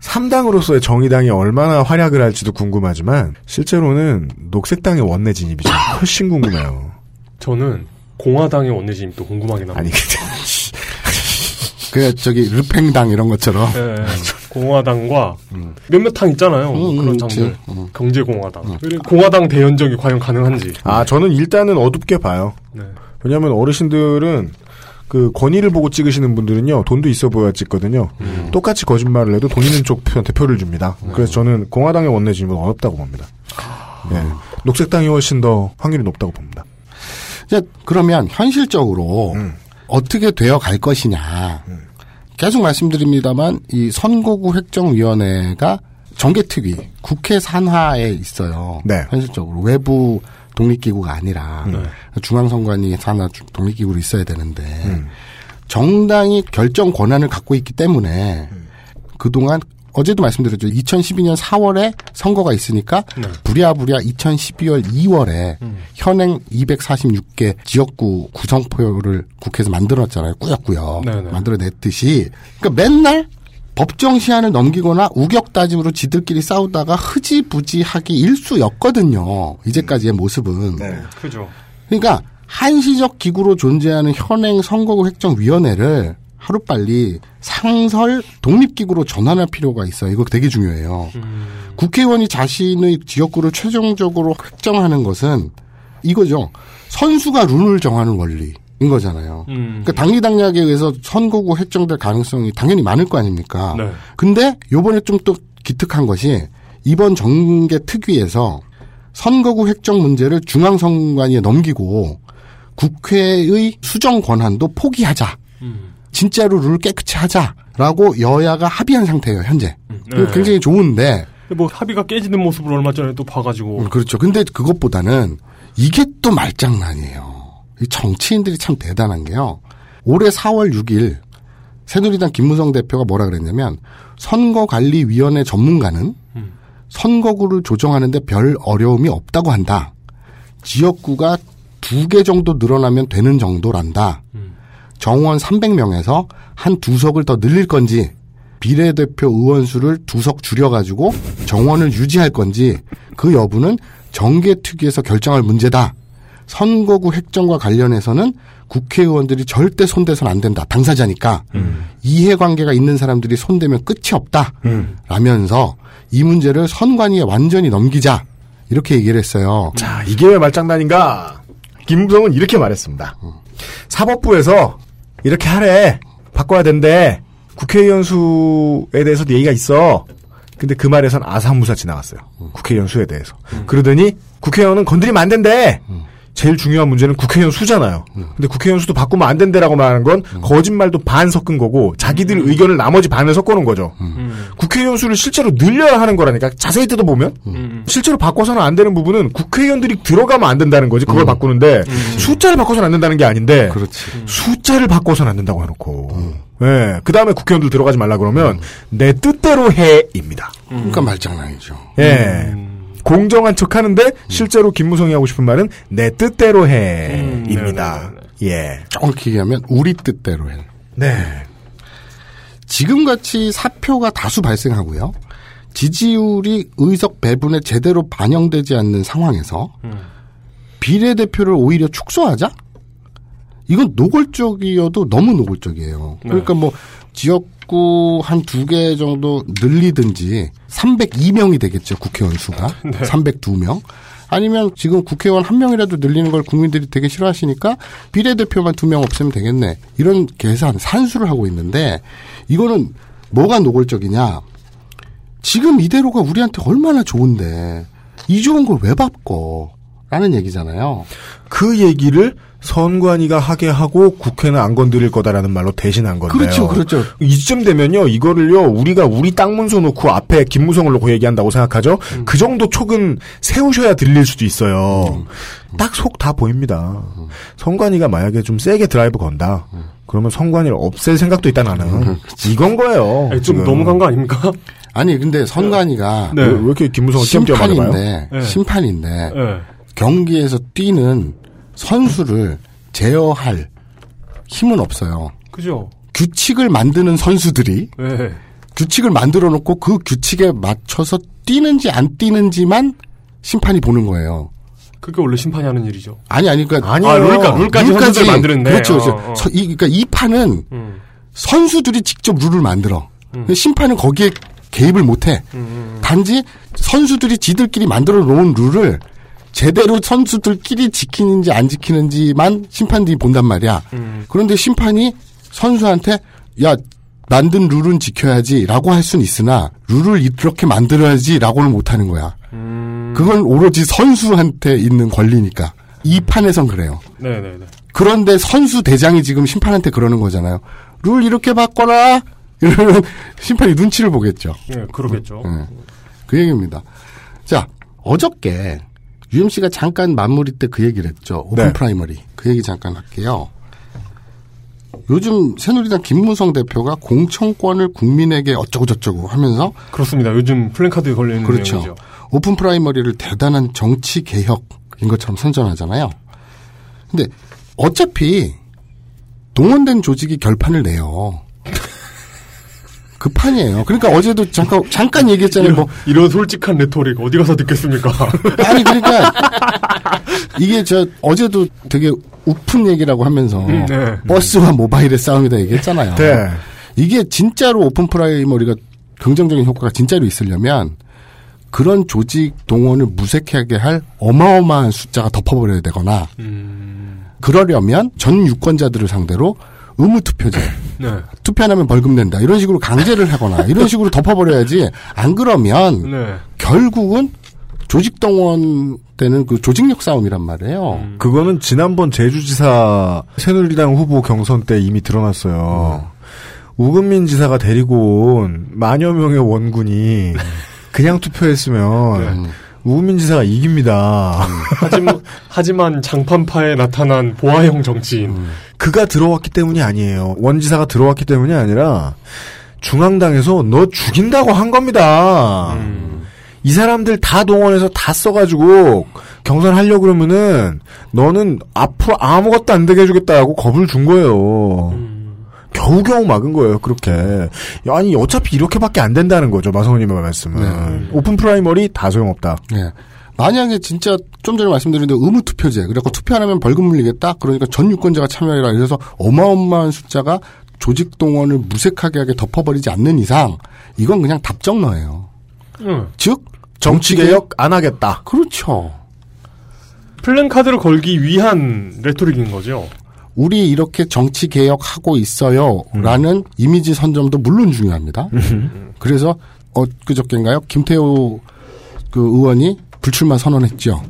C: 3당으로서의 정의당이 얼마나 활약을 할지도 궁금하지만 실제로는 녹색당의 원내 진입이 좀 훨씬 궁금해요.
B: 저는 공화당의 원내 진입도 궁금하긴 합니다.
C: 아니
D: 그 저기 르팽당 이런 것처럼.
B: 예, 공화당과 몇몇 당 있잖아요.
D: 음,
B: 그런
D: 그치.
B: 당들.
D: 음.
B: 경제공화당. 그리고 공화당 대연정이 과연 가능한지.
C: 아 저는 일단은 어둡게 봐요.
B: 네.
C: 왜냐하면 어르신들은 그 권위를 보고 찍으시는 분들은요 돈도 있어 보여야 찍거든요. 똑같이 거짓말을 해도 돈 있는 쪽 편한테 표를 줍니다. 그래서 저는 공화당의 원내 진입은 어렵다고 봅니다. 예. 녹색당이 훨씬 더 확률이 높다고 봅니다.
D: 이제 그러면 현실적으로
C: 음.
D: 어떻게 되어 갈 것이냐. 계속 말씀드립니다만 이 선거구 획정위원회가 정계특위 국회 산하에 있어요.
C: 네.
D: 현실적으로 외부 독립기구가 아니라 중앙선관위 산하 주- 독립기구로 있어야 되는데 정당이 결정 권한을 갖고 있기 때문에 그동안 어제도 말씀드렸죠. 2012년 4월에 선거가 있으니까 부랴부랴 2012월 2월에 현행 246개 지역구 구성표를 국회에서 만들었잖아요. 꾸역꾸역
B: 네네.
D: 만들어냈듯이 그러니까 맨날 법정 시한을 넘기거나 우격 따짐으로 지들끼리 싸우다가 흐지부지하기 일수였거든요. 이제까지의 모습은.
B: 그죠.
D: 그러니까 한시적 기구로 존재하는 현행 선거구 획정위원회를 하루빨리 상설 독립기구로 전환할 필요가 있어요. 이거 되게 중요해요. 국회의원이 자신의 지역구를 최종적으로 획정하는 것은 이거죠. 선수가 룰을 정하는 원리 인 거잖아요.
B: 음.
D: 그러니까 당리당략에 의해서 선거구 획정될 가능성이 당연히 많을 거 아닙니까?
B: 네.
D: 근데 요번에 좀 또 기특한 것이 이번 정계 특위에서 선거구 획정 문제를 중앙선관위에 넘기고 국회의 수정 권한도 포기하자. 진짜로 룰을 깨끗이 하자라고 여야가 합의한 상태예요 현재.
B: 네.
D: 굉장히 좋은데
B: 뭐 합의가 깨지는 모습을 얼마 전에 또 봐가지고
D: 음, 그렇죠. 근데 그것보다는 이게 또 말장난이에요. 이 정치인들이 참 대단한 게요. 올해 4월 6일 새누리당 김무성 대표가 뭐라 그랬냐면 선거관리위원회 전문가는 선거구를 조정하는데 별 어려움이 없다고 한다. 지역구가 두 개 정도 늘어나면 되는 정도란다. 정원 300명에서 한 두 석을 더 늘릴 건지 비례대표 의원 수를 두 석 줄여가지고 정원을 유지할 건지 그 여부는 정계특위에서 결정할 문제다. 선거구 획정과 관련해서는 국회의원들이 절대 손대선 안 된다. 당사자니까 이해관계가 있는 사람들이 손대면 끝이 없다. 라면서 이 문제를 선관위에 완전히 넘기자. 이렇게 얘기를 했어요.
C: 자, 이게 왜 말장난인가? 김무성은 이렇게 말했습니다. 사법부에서 이렇게 하래. 바꿔야 된대. 국회의원 수에 대해서도 얘기가 있어. 근데 그 말에선 아사무사 지나갔어요. 국회의원 수에 대해서. 그러더니 국회의원은 건드리면 안 된대. 제일 중요한 문제는 국회의원 수잖아요. 근데 국회의원 수도 바꾸면 안 된다라고 말하는 건 거짓말도 반 섞은 거고 자기들 의견을 나머지 반을 섞어놓은 거죠. 국회의원 수를 실제로 늘려야 하는 거라니까. 자세히 뜯어보면 실제로 바꿔서는 안 되는 부분은 국회의원들이 들어가면 안 된다는 거지 그걸 바꾸는데 숫자를 바꿔서는 안 된다는 게 아닌데 숫자를 바꿔서는 안 된다고 해놓고. 예, 그 다음에 국회의원들 들어가지 말라 그러면 내 뜻대로 해입니다.
D: 그러니까 말장난이죠.
C: 예. 공정한 척 하는데 실제로 김무성이 하고 싶은 말은 내 뜻대로 해입니다. 예.
D: 정확히 얘기하면 우리 뜻대로 해.
C: 네.
D: 지금 같이 사표가 다수 발생하고요. 지지율이 의석 배분에 제대로 반영되지 않는 상황에서 비례대표를 오히려 축소하자? 이건 노골적이어도 너무 노골적이에요. 그러니까 뭐 지역구 한 두 개 정도 늘리든지 302명이 되겠죠 국회의원 수가? 302명? 아니면 지금 국회의원 한 명이라도 늘리는 걸 국민들이 되게 싫어하시니까 비례대표만 두 명 없으면 되겠네. 이런 계산 산수를 하고 있는데 이거는 뭐가 노골적이냐? 지금 이대로가 우리한테 얼마나 좋은데 이 좋은 걸 왜 바꿔? 라는 얘기잖아요.
C: 그 얘기를 선관위가 하게 하고 국회는 안 건드릴 거다라는 말로 대신한 건데요.
D: 그렇죠, 그렇죠.
C: 이쯤 되면요, 이거를요, 우리가 우리 땅 문서 놓고 앞에 김무성을 놓고 얘기한다고 생각하죠? 그 정도 촉은 세우셔야 들릴 수도 있어요. 딱속 다 보입니다. 선관위가 만약에 좀 세게 드라이브 건다. 그러면 선관위를 없앨 생각도 있다 나는. 이건 거예요.
B: 아니, 좀
C: 지금.
B: 넘어간 거 아닙니까?
D: 아니 근데 선관위가
B: 네.
C: 왜, 왜 이렇게 김무성을?
D: 심판인데
B: 네.
D: 심판인데
B: 네.
D: 경기에서 뛰는 선수를 제어할 힘은 없어요.
B: 그죠?
D: 규칙을 만드는 선수들이
B: 네.
D: 규칙을 만들어 놓고 그 규칙에 맞춰서 뛰는지 안 뛰는지만 심판이 보는 거예요.
B: 그게 원래 심판이 하는 일이죠.
D: 아니 아니 그러니까
C: 아니에요.
B: 아, 룰까, 룰까지 선수들 만드는데.
D: 그렇죠. 그렇죠.
B: 어, 어.
D: 서- 이, 그러니까 이 판은
B: 음.
D: 선수들이 직접 룰을 만들어. 근데 심판은 거기에 개입을 못해.
B: 음.
D: 단지 선수들이 지들끼리 만들어 놓은 룰을 제대로 선수들끼리 지키는지 안 지키는지만 심판들이 본단 말이야.
B: 음.
D: 그런데 심판이 선수한테 야 만든 룰은 지켜야지라고 할 수는 있으나 룰을 이렇게 만들어야지라고는 못하는 거야.
B: 음.
D: 그건 오로지 선수한테 있는 권리니까 이 판에선 그래요.
B: 네네네.
D: 그런데 선수 대장이 지금 심판한테 그러는 거잖아요. 룰 이렇게 바꿔라. 이러면 심판이 눈치를 보겠죠.
B: 예, 그러겠죠.
D: 예. 그 얘기입니다. 자, 어저께 UMC가 잠깐 마무리 때 그 얘기를 했죠. 오픈
C: 네.
D: primary. 그 얘기 잠깐 할게요. 요즘 새누리당 김무성 대표가 공천권을 국민에게 어쩌고저쩌고 하면서
B: 그렇습니다. 요즘 플랜카드 걸려 있는
D: 그렇죠.
B: 내용이죠.
D: open primary를 대단한 정치 개혁인 것처럼 선전하잖아요. 근데 어차피 동원된 조직이 결판을 내요. 그 판이에요. 그러니까 어제도 잠깐 잠깐 얘기했잖아요. 뭐
B: 이런 솔직한 rhetoric 어디 가서 듣겠습니까?
D: 아니 그러니까 이게 저 어제도 되게 우픈 얘기라고 하면서
B: 음, 네.
D: 버스와 모바일의 싸움이다 얘기했잖아요.
C: 네.
D: 이게 진짜로 open primary가 긍정적인 효과가 진짜로 있으려면 그런 조직 동원을 무색하게 할 어마어마한 숫자가 덮어버려야 되거나 그러려면 전 유권자들을 상대로 의무 투표제
B: 네.
D: 투표 안 하면 벌금 낸다 이런 식으로 강제를 하거나 이런 식으로 덮어버려야지 안 그러면
B: 네.
D: 결국은 조직 동원 때는 그 조직력 싸움이란 말이에요.
B: 음.
C: 그거는 지난번 제주지사 새누리당 후보 경선 때 이미 드러났어요. 우금민 지사가 데리고 온 만여 명의 원군이 그냥 투표했으면 우금민 지사가 이깁니다.
B: 하지만, 하지만 장판파에 나타난 보아형 정치인.
C: 그가 들어왔기 때문이 아니에요. 원 지사가 들어왔기 때문이 아니라 중앙당에서 너 죽인다고 한 겁니다.
B: 음.
C: 이 사람들 다 동원해서 다 써가지고 경선하려고 그러면은 너는 앞으로 아무것도 안 되게 해주겠다고 겁을 준 거예요. 겨우겨우 막은 거예요, 그렇게. 아니, 어차피 이렇게밖에 안 된다는 거죠, 마성우님의 말씀은. open primary 다 소용없다.
D: 예. 만약에 진짜 좀 전에 말씀드린 대로 의무 투표제 그래갖고 투표 안 하면 벌금 물리겠다 그러니까 전 유권자가 참여해라 이래서 어마어마한 숫자가 조직 동원을 무색하게 하게 덮어버리지 않는 이상 이건 그냥 답정너예요.
B: 응.
D: 즉
C: 정치 개혁 안 하겠다.
D: 그렇죠.
B: 플랜 카드를 걸기 위한 rhetoric인 거죠.
D: 우리 이렇게 정치 개혁하고 있어요 라는 이미지 선점도 물론 중요합니다. 그래서 엊그저께인가요? 김태호 그 의원이 불출마 선언했죠.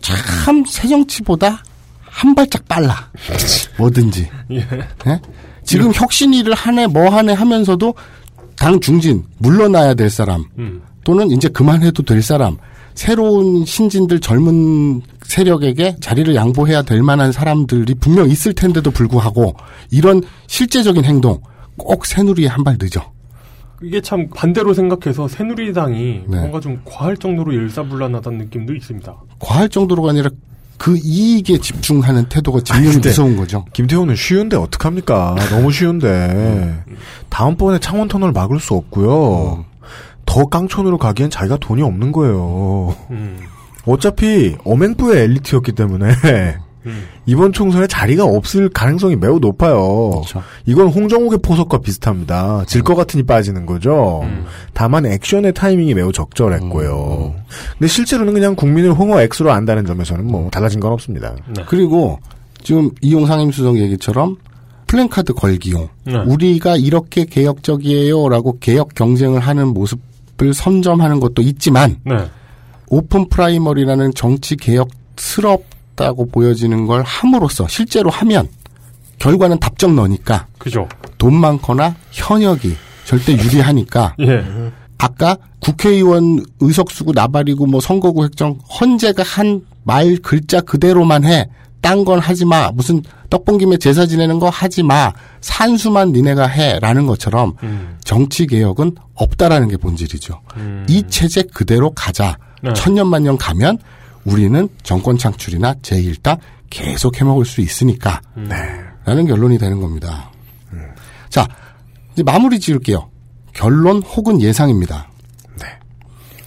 D: 참 새정치보다 한 발짝 빨라. 뭐든지.
B: 예.
D: 예? 지금 혁신위를 하네 뭐 하네 하면서도 당 중진 물러나야 될 사람
B: 음.
D: 또는 이제 그만해도 될 사람 새로운 신진들 젊은 세력에게 자리를 양보해야 될 만한 사람들이 분명 있을 텐데도 불구하고 이런 실제적인 행동 꼭 새누리에 한 발 늦어.
B: 이게 참 반대로 생각해서 새누리당이
D: 네.
B: 뭔가 좀 과할 정도로 일사불란하다는 느낌도 있습니다.
D: 과할 정도로가 아니라 그 이익에 집중하는 태도가 진짜
C: 근데
D: 무서운 거죠.
C: 김태호는 쉬운데 어떡합니까? 너무 쉬운데. 다음번에 창원 터널 막을 수 없고요. 더 깡촌으로 가기엔 자기가 돈이 없는 거예요.
B: 음.
C: 어차피 어맹부의 엘리트였기 때문에
B: 음.
C: 이번 총선에 자리가 없을 가능성이 매우 높아요.
D: 그렇죠.
C: 이건 홍정욱의 포석과 비슷합니다. 질 것 같으니 빠지는 거죠.
B: 음.
C: 다만 액션의 타이밍이 매우 적절했고요. 근데 실제로는 그냥 국민을 홍어 X로 안다는 점에서는 뭐 달라진 건 없습니다.
B: 네.
D: 그리고 지금 이용 상임수석 얘기처럼 플랜카드 걸기용
B: 네.
D: 우리가 이렇게 개혁적이에요라고 개혁 경쟁을 하는 모습 을 선점하는 것도 있지만
B: 네.
D: open primary라는 정치 개혁스럽다고 보여지는 걸 함으로써 실제로 하면 결과는 답정 너니까
B: 그죠.
D: 돈 많거나 현역이 절대 유리하니까
B: 예.
D: 아까 국회의원 의석수고 나발이고 뭐 선거구 획정 헌재가 한 말 글자 그대로만 해. 딴 건 하지 마. 무슨 떡본 김에 제사 지내는 거 하지 마. 산수만 니네가 해. 라는 것처럼
B: 음.
D: 정치 개혁은 없다라는 게 본질이죠.
B: 음.
D: 이 체제 그대로 가자.
B: 네.
D: 천년만년 가면 우리는 정권 창출이나 제1당 계속 해먹을 수 있으니까.
B: 음.
D: 라는 결론이 되는 겁니다. 자, 이제 마무리 지을게요. 결론 혹은 예상입니다.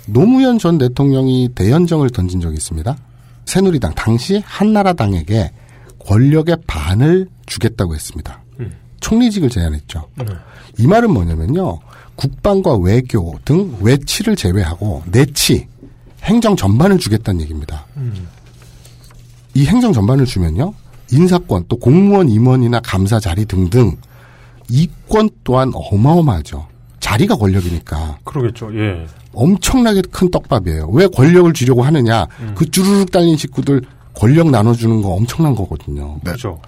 D: 노무현 전 대통령이 대연정을 던진 적이 있습니다. 새누리당 당시 한나라당에게 권력의 반을 주겠다고 했습니다.
B: 음.
D: 총리직을 제안했죠.
B: 네.
D: 이 말은 뭐냐면요. 국방과 외교 등 외치를 제외하고 내치, 행정 전반을 주겠다는 얘기입니다.
B: 음.
D: 이 행정 전반을 주면요. 인사권, 또 공무원 임원이나 감사 자리 등등 이권 또한 어마어마하죠. 자리가 권력이니까.
B: 그러겠죠. 예.
D: 엄청나게 큰 떡밥이에요. 왜 권력을 주려고 하느냐?
B: 음.
D: 그 주르륵 달린 식구들 권력 나눠주는 거 엄청난 거거든요.
B: 그렇죠.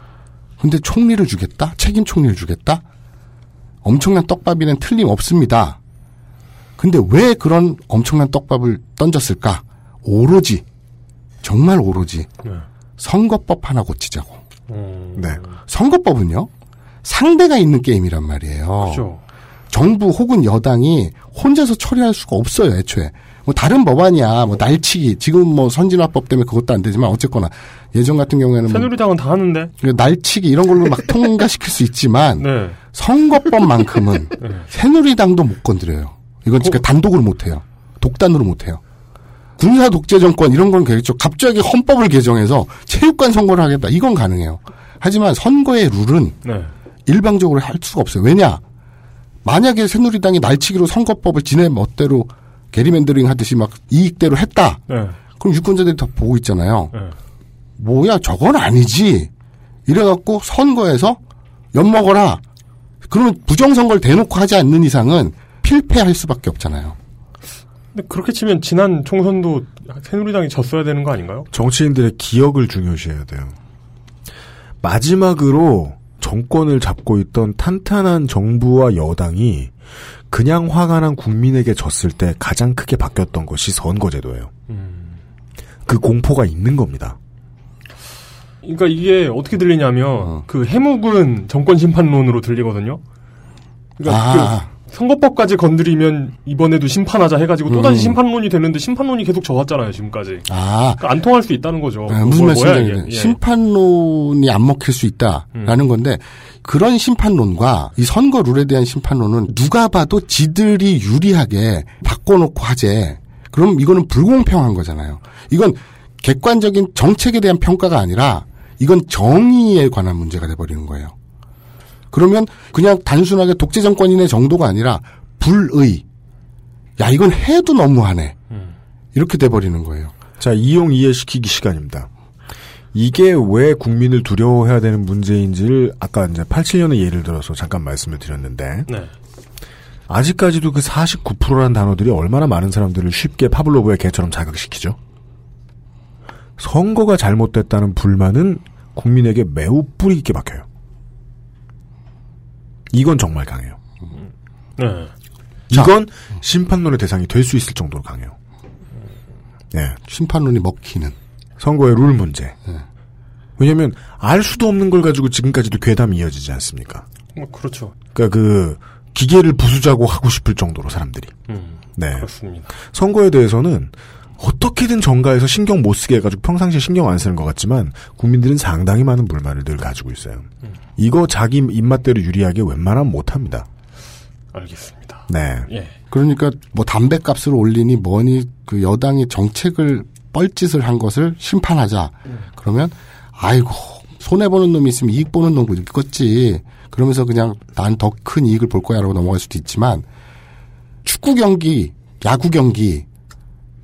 D: 근데 총리를 주겠다? 책임 총리를 주겠다? 엄청난 떡밥이는 틀림없습니다. 근데 왜 그런 엄청난 떡밥을 던졌을까? 오로지, 정말 오로지,
B: 네.
D: 선거법 하나 고치자고.
B: 음.
C: 네.
D: 선거법은요, 상대가 있는 게임이란 말이에요.
B: 그렇죠.
D: 정부 혹은 여당이 혼자서 처리할 수가 없어요, 애초에. 뭐 다른 법안이야, 뭐 날치기, 지금 뭐 선진화법 때문에 그것도 안 되지만 어쨌거나 예전 같은 경우에는 뭐
B: 새누리당은 다 하는데.
D: 날치기 이런 걸로 막 통과시킬 수 있지만
B: 네.
D: 선거법만큼은
B: 네.
D: 새누리당도 못 건드려요. 이건 진짜 단독으로 못 해요. 독단으로 못 해요. 군사 독재 정권 이런 건 되겠죠. 갑자기 헌법을 개정해서 체육관 선거를 하겠다. 이건 가능해요. 하지만 선거의 룰은
B: 네.
D: 일방적으로 할 수가 없어요. 왜냐? 만약에 새누리당이 날치기로 선거법을 지네 멋대로 게리맨더링 하듯이 막 이익대로 했다.
B: 네.
D: 그럼 유권자들이 다 보고 있잖아요.
B: 네.
D: 뭐야, 저건 아니지. 이래갖고 선거에서 엿먹어라. 그러면 부정선거를 대놓고 하지 않는 이상은 필패할 수밖에 없잖아요.
B: 근데 그렇게 치면 지난 총선도 새누리당이 졌어야 되는 거 아닌가요?
C: 정치인들의 기억을 중요시해야 돼요. 마지막으로 정권을 잡고 있던 탄탄한 정부와 여당이 그냥 화가 난 국민에게 졌을 때 가장 크게 바뀌었던 것이 선거제도예요. 그 공포가 있는 겁니다.
B: 그러니까 이게 어떻게 들리냐면 그 해묵은 정권 심판론으로 들리거든요. 그러니까
D: 아.
B: 그 선거법까지 건드리면 이번에도 심판하자 해가지고 또 다시
D: 음.
B: 심판론이 되는데 심판론이 계속 져왔잖아요 지금까지.
D: 아,
B: 그러니까 안 통할 수 있다는 거죠.
D: 아,
B: 그
D: 무슨
B: 뭐-
D: 말씀인지
B: 이게. 예.
D: 심판론이 안 먹힐 수 있다라는
B: 음.
D: 건데 그런 심판론과 이 선거 룰에 대한 심판론은 누가 봐도 지들이 유리하게 바꿔놓고 하재. 그럼 이거는 불공평한 거잖아요. 이건 객관적인 정책에 대한 평가가 아니라 이건 정의에 관한 문제가 돼버리는 거예요. 그러면 그냥 단순하게 독재 정권인의 정도가 아니라 불의. 야 이건 해도 너무하네. 이렇게 돼버리는 거예요.
C: 자, 이용 이해시키기 시간입니다. 이게 왜 국민을 두려워해야 되는 문제인지를 아까 이제 87년의 예를 들어서 잠깐 말씀을 드렸는데
B: 네.
C: 아직까지도 그 49%라는 단어들이 얼마나 많은 사람들을 쉽게 파블로브의 개처럼 자극시키죠. 선거가 잘못됐다는 불만은 국민에게 매우 뿌리 깊게 박혀요. 이건 정말 강해요.
B: 네.
C: 이건 심판론의 대상이 될 수 있을 정도로 강해요. 네.
D: 심판론이 먹히는.
C: 선거의 룰 문제. 왜냐면 알 수도 없는 걸 가지고 지금까지도 괴담이 이어지지 않습니까?
B: 뭐 그렇죠.
C: 그러니까 그 기계를 부수자고 하고 싶을 정도로 사람들이.
B: 음,
C: 네.
B: 그렇습니다.
C: 선거에 대해서는 어떻게든 정가에서 신경 못 쓰게 해가지고 평상시에 신경 안 쓰는 것 같지만 국민들은 상당히 많은 불만을 늘 가지고 있어요. 이거 자기 입맛대로 유리하게 웬만하면 못합니다.
B: 알겠습니다.
C: 네.
B: 예.
D: 그러니까 뭐 담배 값을 올리니 뭐니 그 여당이 정책을 뻘짓을 한 것을 심판하자. 그러면 아이고 손해 보는 놈이 있으면 이익 보는 놈 있겠지. 그러면서 그냥 난 더 큰 이익을 볼 거야라고 넘어갈 수도 있지만 축구 경기, 야구 경기,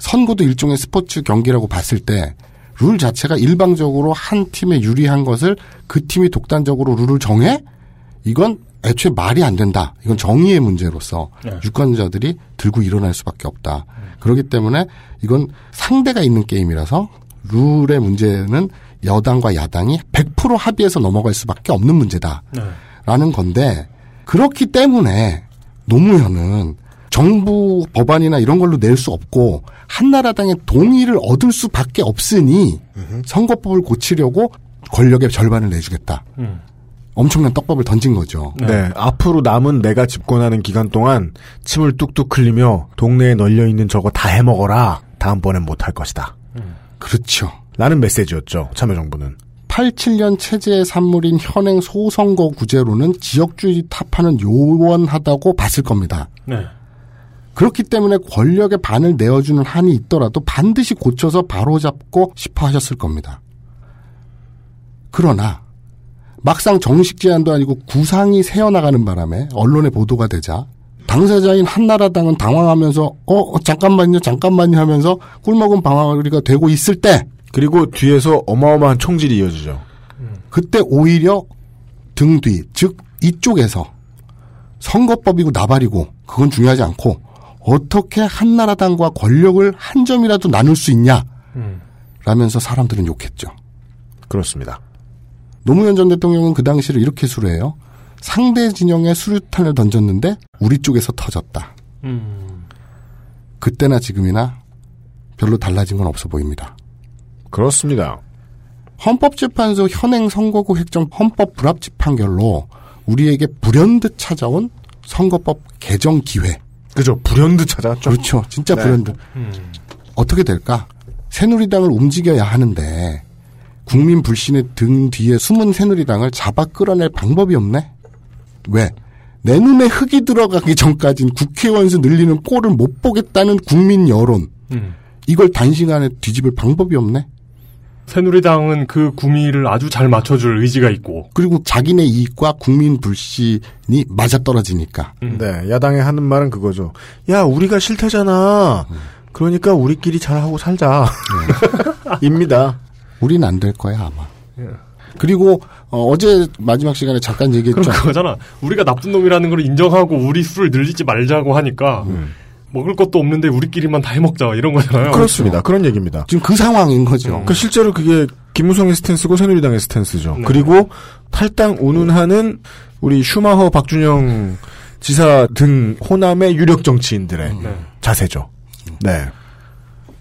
D: 선거도 일종의 스포츠 경기라고 봤을 때 룰 자체가 일방적으로 한 팀에 유리한 것을 그 팀이 독단적으로 룰을 정해? 이건 애초에 말이 안 된다. 이건 정의의 문제로서
B: 네.
D: 유권자들이 들고 일어날 수밖에 없다. 그렇기 때문에 이건 상대가 있는 게임이라서 룰의 문제는 여당과 야당이 100% 합의해서 넘어갈 수밖에 없는 문제다.
B: 네.
D: 라는 건데 그렇기 때문에 노무현은 정부 법안이나 이런 걸로 낼 수 없고 한나라당의 동의를 얻을 수밖에 없으니 선거법을 고치려고 권력의 절반을 내주겠다.
B: 음.
D: 엄청난 떡밥을 던진 거죠.
C: 네. 앞으로 남은 내가 집권하는 기간 동안 침을 뚝뚝 흘리며 동네에 널려 있는 저거 다 해먹어라. 다음번엔 못할 것이다.
D: 그렇죠.
C: 라는 메시지였죠. 참여정부는.
D: 87년 체제의 산물인 현행 소선거 구제로는 지역주의 타파는 요원하다고 봤을 겁니다.
B: 네.
D: 그렇기 때문에 권력의 반을 내어주는 한이 있더라도 반드시 고쳐서 바로잡고 싶어 하셨을 겁니다. 그러나 막상 정식 제안도 아니고 구상이 새어나가는 바람에 언론에 보도가 되자 당사자인 한나라당은 당황하면서 어, 어, 잠깐만요 잠깐만요 하면서 꿀먹은 방아리가 되고 있을 때
C: 그리고 뒤에서 어마어마한 총질이 이어지죠.
D: 그때 오히려 등 뒤, 즉 이쪽에서 선거법이고 나발이고 그건 중요하지 않고 어떻게 한나라당과 권력을 한 점이라도 나눌 수 있냐
B: 음.
D: 라면서 사람들은 욕했죠.
C: 그렇습니다.
D: 노무현 전 대통령은 그 당시를 이렇게 수료해요. 상대 진영에 수류탄을 던졌는데 우리 쪽에서 터졌다.
B: 음.
D: 그때나 지금이나 별로 달라진 건 없어 보입니다.
C: 그렇습니다.
D: 헌법재판소 현행 선거구 획정 헌법 불합치 판결로 우리에게 불현듯 찾아온 선거법 개정 기회.
C: 그죠. 불현듯 찾아왔죠.
D: 그렇죠. 진짜
C: 네.
D: 불현듯.
B: 음.
D: 어떻게 될까? 새누리당을 움직여야 하는데 국민 불신의 등 뒤에 숨은 새누리당을 잡아 끌어낼 방법이 없네? 왜? 내 눈에 흙이 들어가기 전까진 국회의원 수 늘리는 꼴을 못 보겠다는 국민 여론.
B: 음.
D: 이걸 단시간에 뒤집을 방법이 없네?
B: 새누리당은 그 구미를 아주 잘 맞춰줄 의지가 있고.
D: 그리고 자기네 이익과 국민 불신이 맞아떨어지니까.
C: 네, 야당이 하는 말은 그거죠. 야, 우리가 싫대잖아. 그러니까 우리끼리 잘하고 살자. 입니다.
D: 우린 안 될 거야, 아마. 그리고 어, 제 마지막 시간에 잠깐 얘기했죠.
B: 그럼 그거잖아. 우리가 나쁜 놈이라는 걸 인정하고 우리 술을 늘리지 말자고 하니까 먹을 것도 없는데 우리끼리만 다 해먹자 이런 거잖아요.
C: 그렇습니다. 그런 얘기입니다.
D: 지금 그 상황인 거죠.
C: 그 실제로 그게 김무성의 스탠스고 새누리당의 스탠스죠.
B: 네.
C: 그리고 탈당 운운하는 우리 슈마허 박준영 지사 등 호남의 유력 정치인들의
B: 네.
C: 자세죠. 네.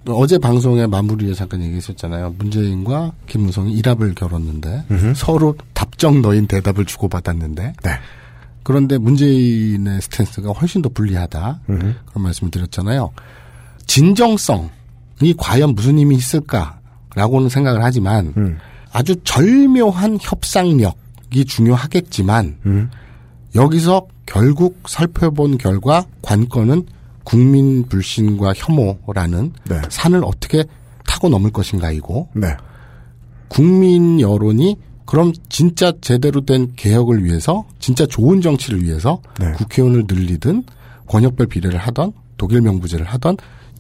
D: 어제 방송의 마무리에 잠깐 얘기했었잖아요. 문재인과 김무성이 일합을 겨뤘는데
C: 음흠.
D: 서로 답정 너인 대답을 주고받았는데
C: 네.
D: 그런데 문재인의 스탠스가 훨씬 더 불리하다.
C: 음흠.
D: 그런 말씀을 드렸잖아요. 진정성이 과연 무슨 힘이 있을까라고는 생각을 하지만
C: 음.
D: 아주 절묘한 협상력이 중요하겠지만
C: 음.
D: 여기서 결국 살펴본 결과 관건은 국민 불신과 혐오라는
C: 네.
D: 산을 어떻게 타고 넘을 것인가이고
C: 네.
D: 국민 여론이 그럼 진짜 제대로 된 개혁을 위해서 진짜 좋은 정치를 위해서
C: 네.
D: 국회의원을 늘리든 권역별 비례를 하던 독일 명부제를 하던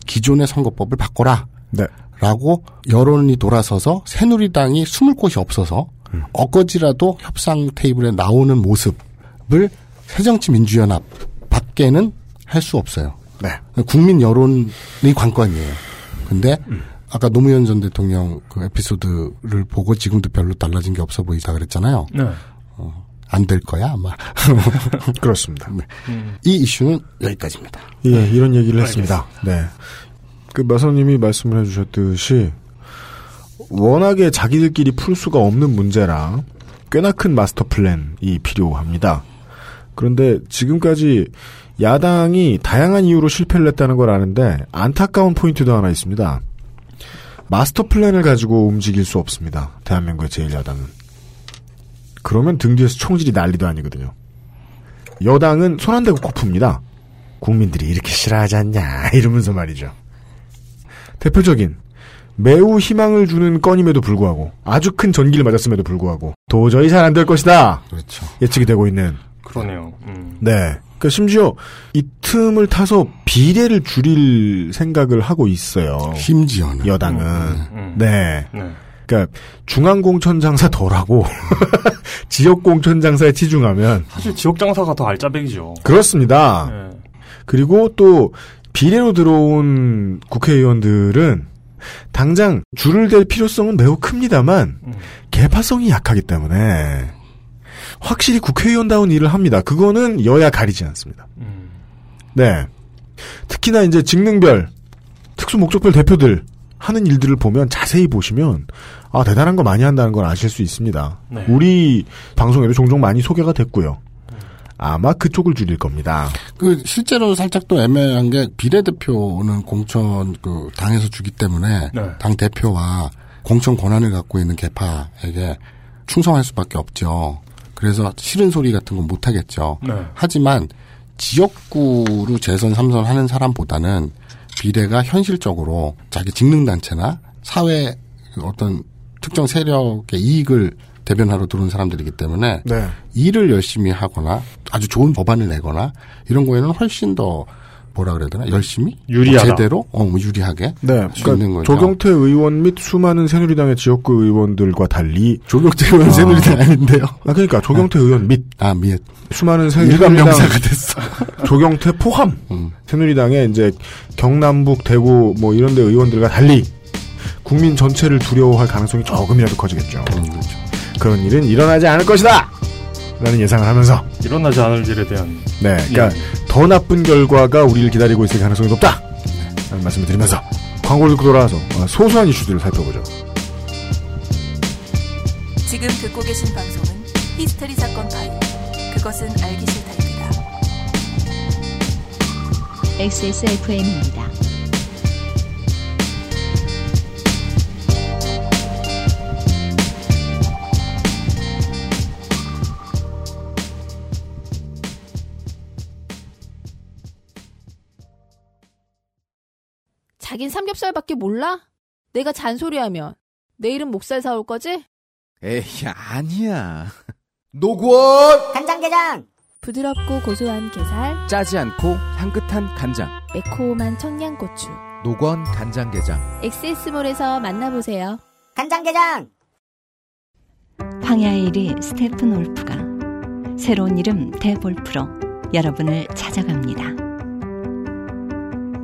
D: 기존의 선거법을 바꿔라.
C: 네.
D: 라고 여론이 돌아서서 새누리당이 숨을 곳이 없어서
C: 음.
D: 엊거지라도 협상 테이블에 나오는 모습을 새정치민주연합 밖에는 할 수 없어요.
C: 네.
D: 국민 여론이 관건이에요. 근데
C: 음.
D: 아까 노무현 전 대통령 그 에피소드를 보고 지금도 별로 달라진 게 없어 보이다 그랬잖아요.
B: 네.
D: 안될 거야 아마.
C: 그렇습니다.
D: 이 이슈는 여기까지입니다.
C: 예, 이런 얘기를 했습니다. 네. 그 마선님이 말씀을 해주셨듯이 워낙에 자기들끼리 풀 수가 없는 문제라 꽤나 큰 마스터 플랜이 필요합니다. 그런데 지금까지 야당이 다양한 이유로 실패를 했다는 걸 아는데 안타까운 포인트도 하나 있습니다. 마스터 플랜을 가지고 움직일 수 없습니다. 대한민국의 제1야당은. 그러면 등 뒤에서 총질이 난리도 아니거든요. 여당은 손 안 대고 코 풉니다. 국민들이 이렇게 싫어하지 않냐 이러면서 말이죠. 대표적인 매우 희망을 주는 건임에도 불구하고 아주 큰 전기를 맞았음에도 불구하고 도저히 잘 안 될 것이다
D: 그렇죠.
C: 예측이 되고 있는
B: 그러네요. 음.
C: 네. 그러니까 심지어 이 틈을 타서 비례를 줄일 생각을 하고 있어요.
D: 심지어는
C: 여당은
B: 음.
C: 네.
B: 네.
C: 그러니까 중앙공천장사 덜하고 지역공천장사에 치중하면
B: 사실 지역 장사가 더 알짜배기죠.
C: 그렇습니다.
B: 네.
C: 그리고 또 비례로 들어온 국회의원들은 당장 줄을 댈 필요성은 매우 큽니다만
B: 음.
C: 개파성이 약하기 때문에 확실히 국회의원다운 일을 합니다. 그거는 여야 가리지 않습니다.
B: 음.
C: 네. 특히나 이제 직능별 특수 목적별 대표들 하는 일들을 보면 자세히 보시면 아 대단한 거 많이 한다는 걸 아실 수 있습니다.
B: 네.
C: 우리 방송에도 종종 많이 소개가 됐고요. 아마 그쪽을 줄일 겁니다.
D: 그 실제로 살짝 또 애매한 게 비례대표는 공천 그 당에서 주기 때문에
B: 네.
D: 당 대표와 공천 권한을 갖고 있는 개파에게 충성할 수밖에 없죠. 그래서 싫은 소리 같은 건 못 하겠죠.
B: 네.
D: 하지만 지역구로 재선 삼선 하는 사람보다는 비례가 현실적으로 자기 직능 단체나 사회 어떤 특정 세력의 이익을 대변하러 들어온 사람들이기 때문에
C: 네.
D: 일을 열심히 하거나 아주 좋은 법안을 내거나 이런 거에는 훨씬 더 뭐라 그래야 되나 열심히
B: 유리하다.
D: 뭐 제대로 어, 뭐 유리하게
C: 네.
D: 할수 있는 거죠.
C: 조경태 의원 및 수많은 새누리당의 지역구 의원들과 달리
D: 조경태 의원
C: 아.
D: 새누리당 아닌데요.
C: 아 그러니까 조경태 의원
D: 및아 미에
C: 수많은 새누리당
D: 명사가 됐어.
C: 조경태 포함
D: 음.
C: 새누리당의 이제 경남북 대구 뭐 이런 데 의원들과 달리 국민 전체를 두려워할 가능성이 조금이라도 커지겠죠.
D: 음, 그렇죠.
C: 그런 일은 일어나지 않을 것이다. 라는 예상을 하면서
B: 일어나지 않을 일에 대한
C: 네, 그러니까 더 나쁜 결과가 우리를 기다리고 있을 가능성이 높다. 라는 말씀을 드리면서 광고를 듣고 돌아와서 어, 소소한 이슈들을 살펴보죠.
K: 지금 듣고 계신 방송은 히스테리 사건 파일. 그것은 알기 싫다입니다.
A: XSFM입니다.
F: 자긴 삼겹살밖에 몰라? 내가 잔소리하면 내일은 목살 사올 거지?
L: 에이, 아니야.
M: 노건 간장게장
F: 부드럽고 고소한 게살,
L: 짜지 않고 향긋한 간장.
F: 매콤한 청양고추.
L: 노건 간장게장.
F: 엑세스몰에서 만나보세요.
M: 간장게장
H: 황야의 1위 스테픈 올프가 새로운 이름 대볼프로 여러분을 찾아갑니다.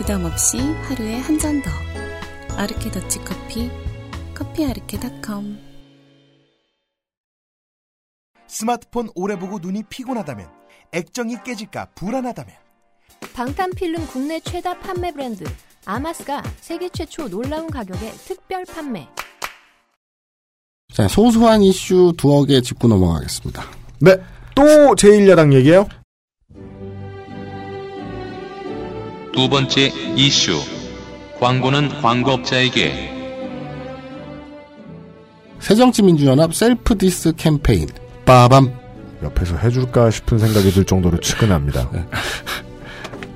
G: 부담 없이 하루에 한 잔 더. 아르케 더치 커피. 커피아르케닷컴.
E: 스마트폰 오래 보고 눈이 피곤하다면 액정이 깨질까 불안하다면
F: 방탄필름 국내 최다 판매 브랜드 아마스가 세계 최초 놀라운 가격에 특별 판매.
D: 자 소소한 이슈 두어 개 짚고 넘어가겠습니다.
C: 네, 또 제1야당 얘기예요.
J: 두 번째 이슈. 광고는 광고업자에게
D: 새정치민주연합 self dis 캠페인 빠밤
C: 옆에서 해줄까 싶은 생각이 들 정도로 측은합니다.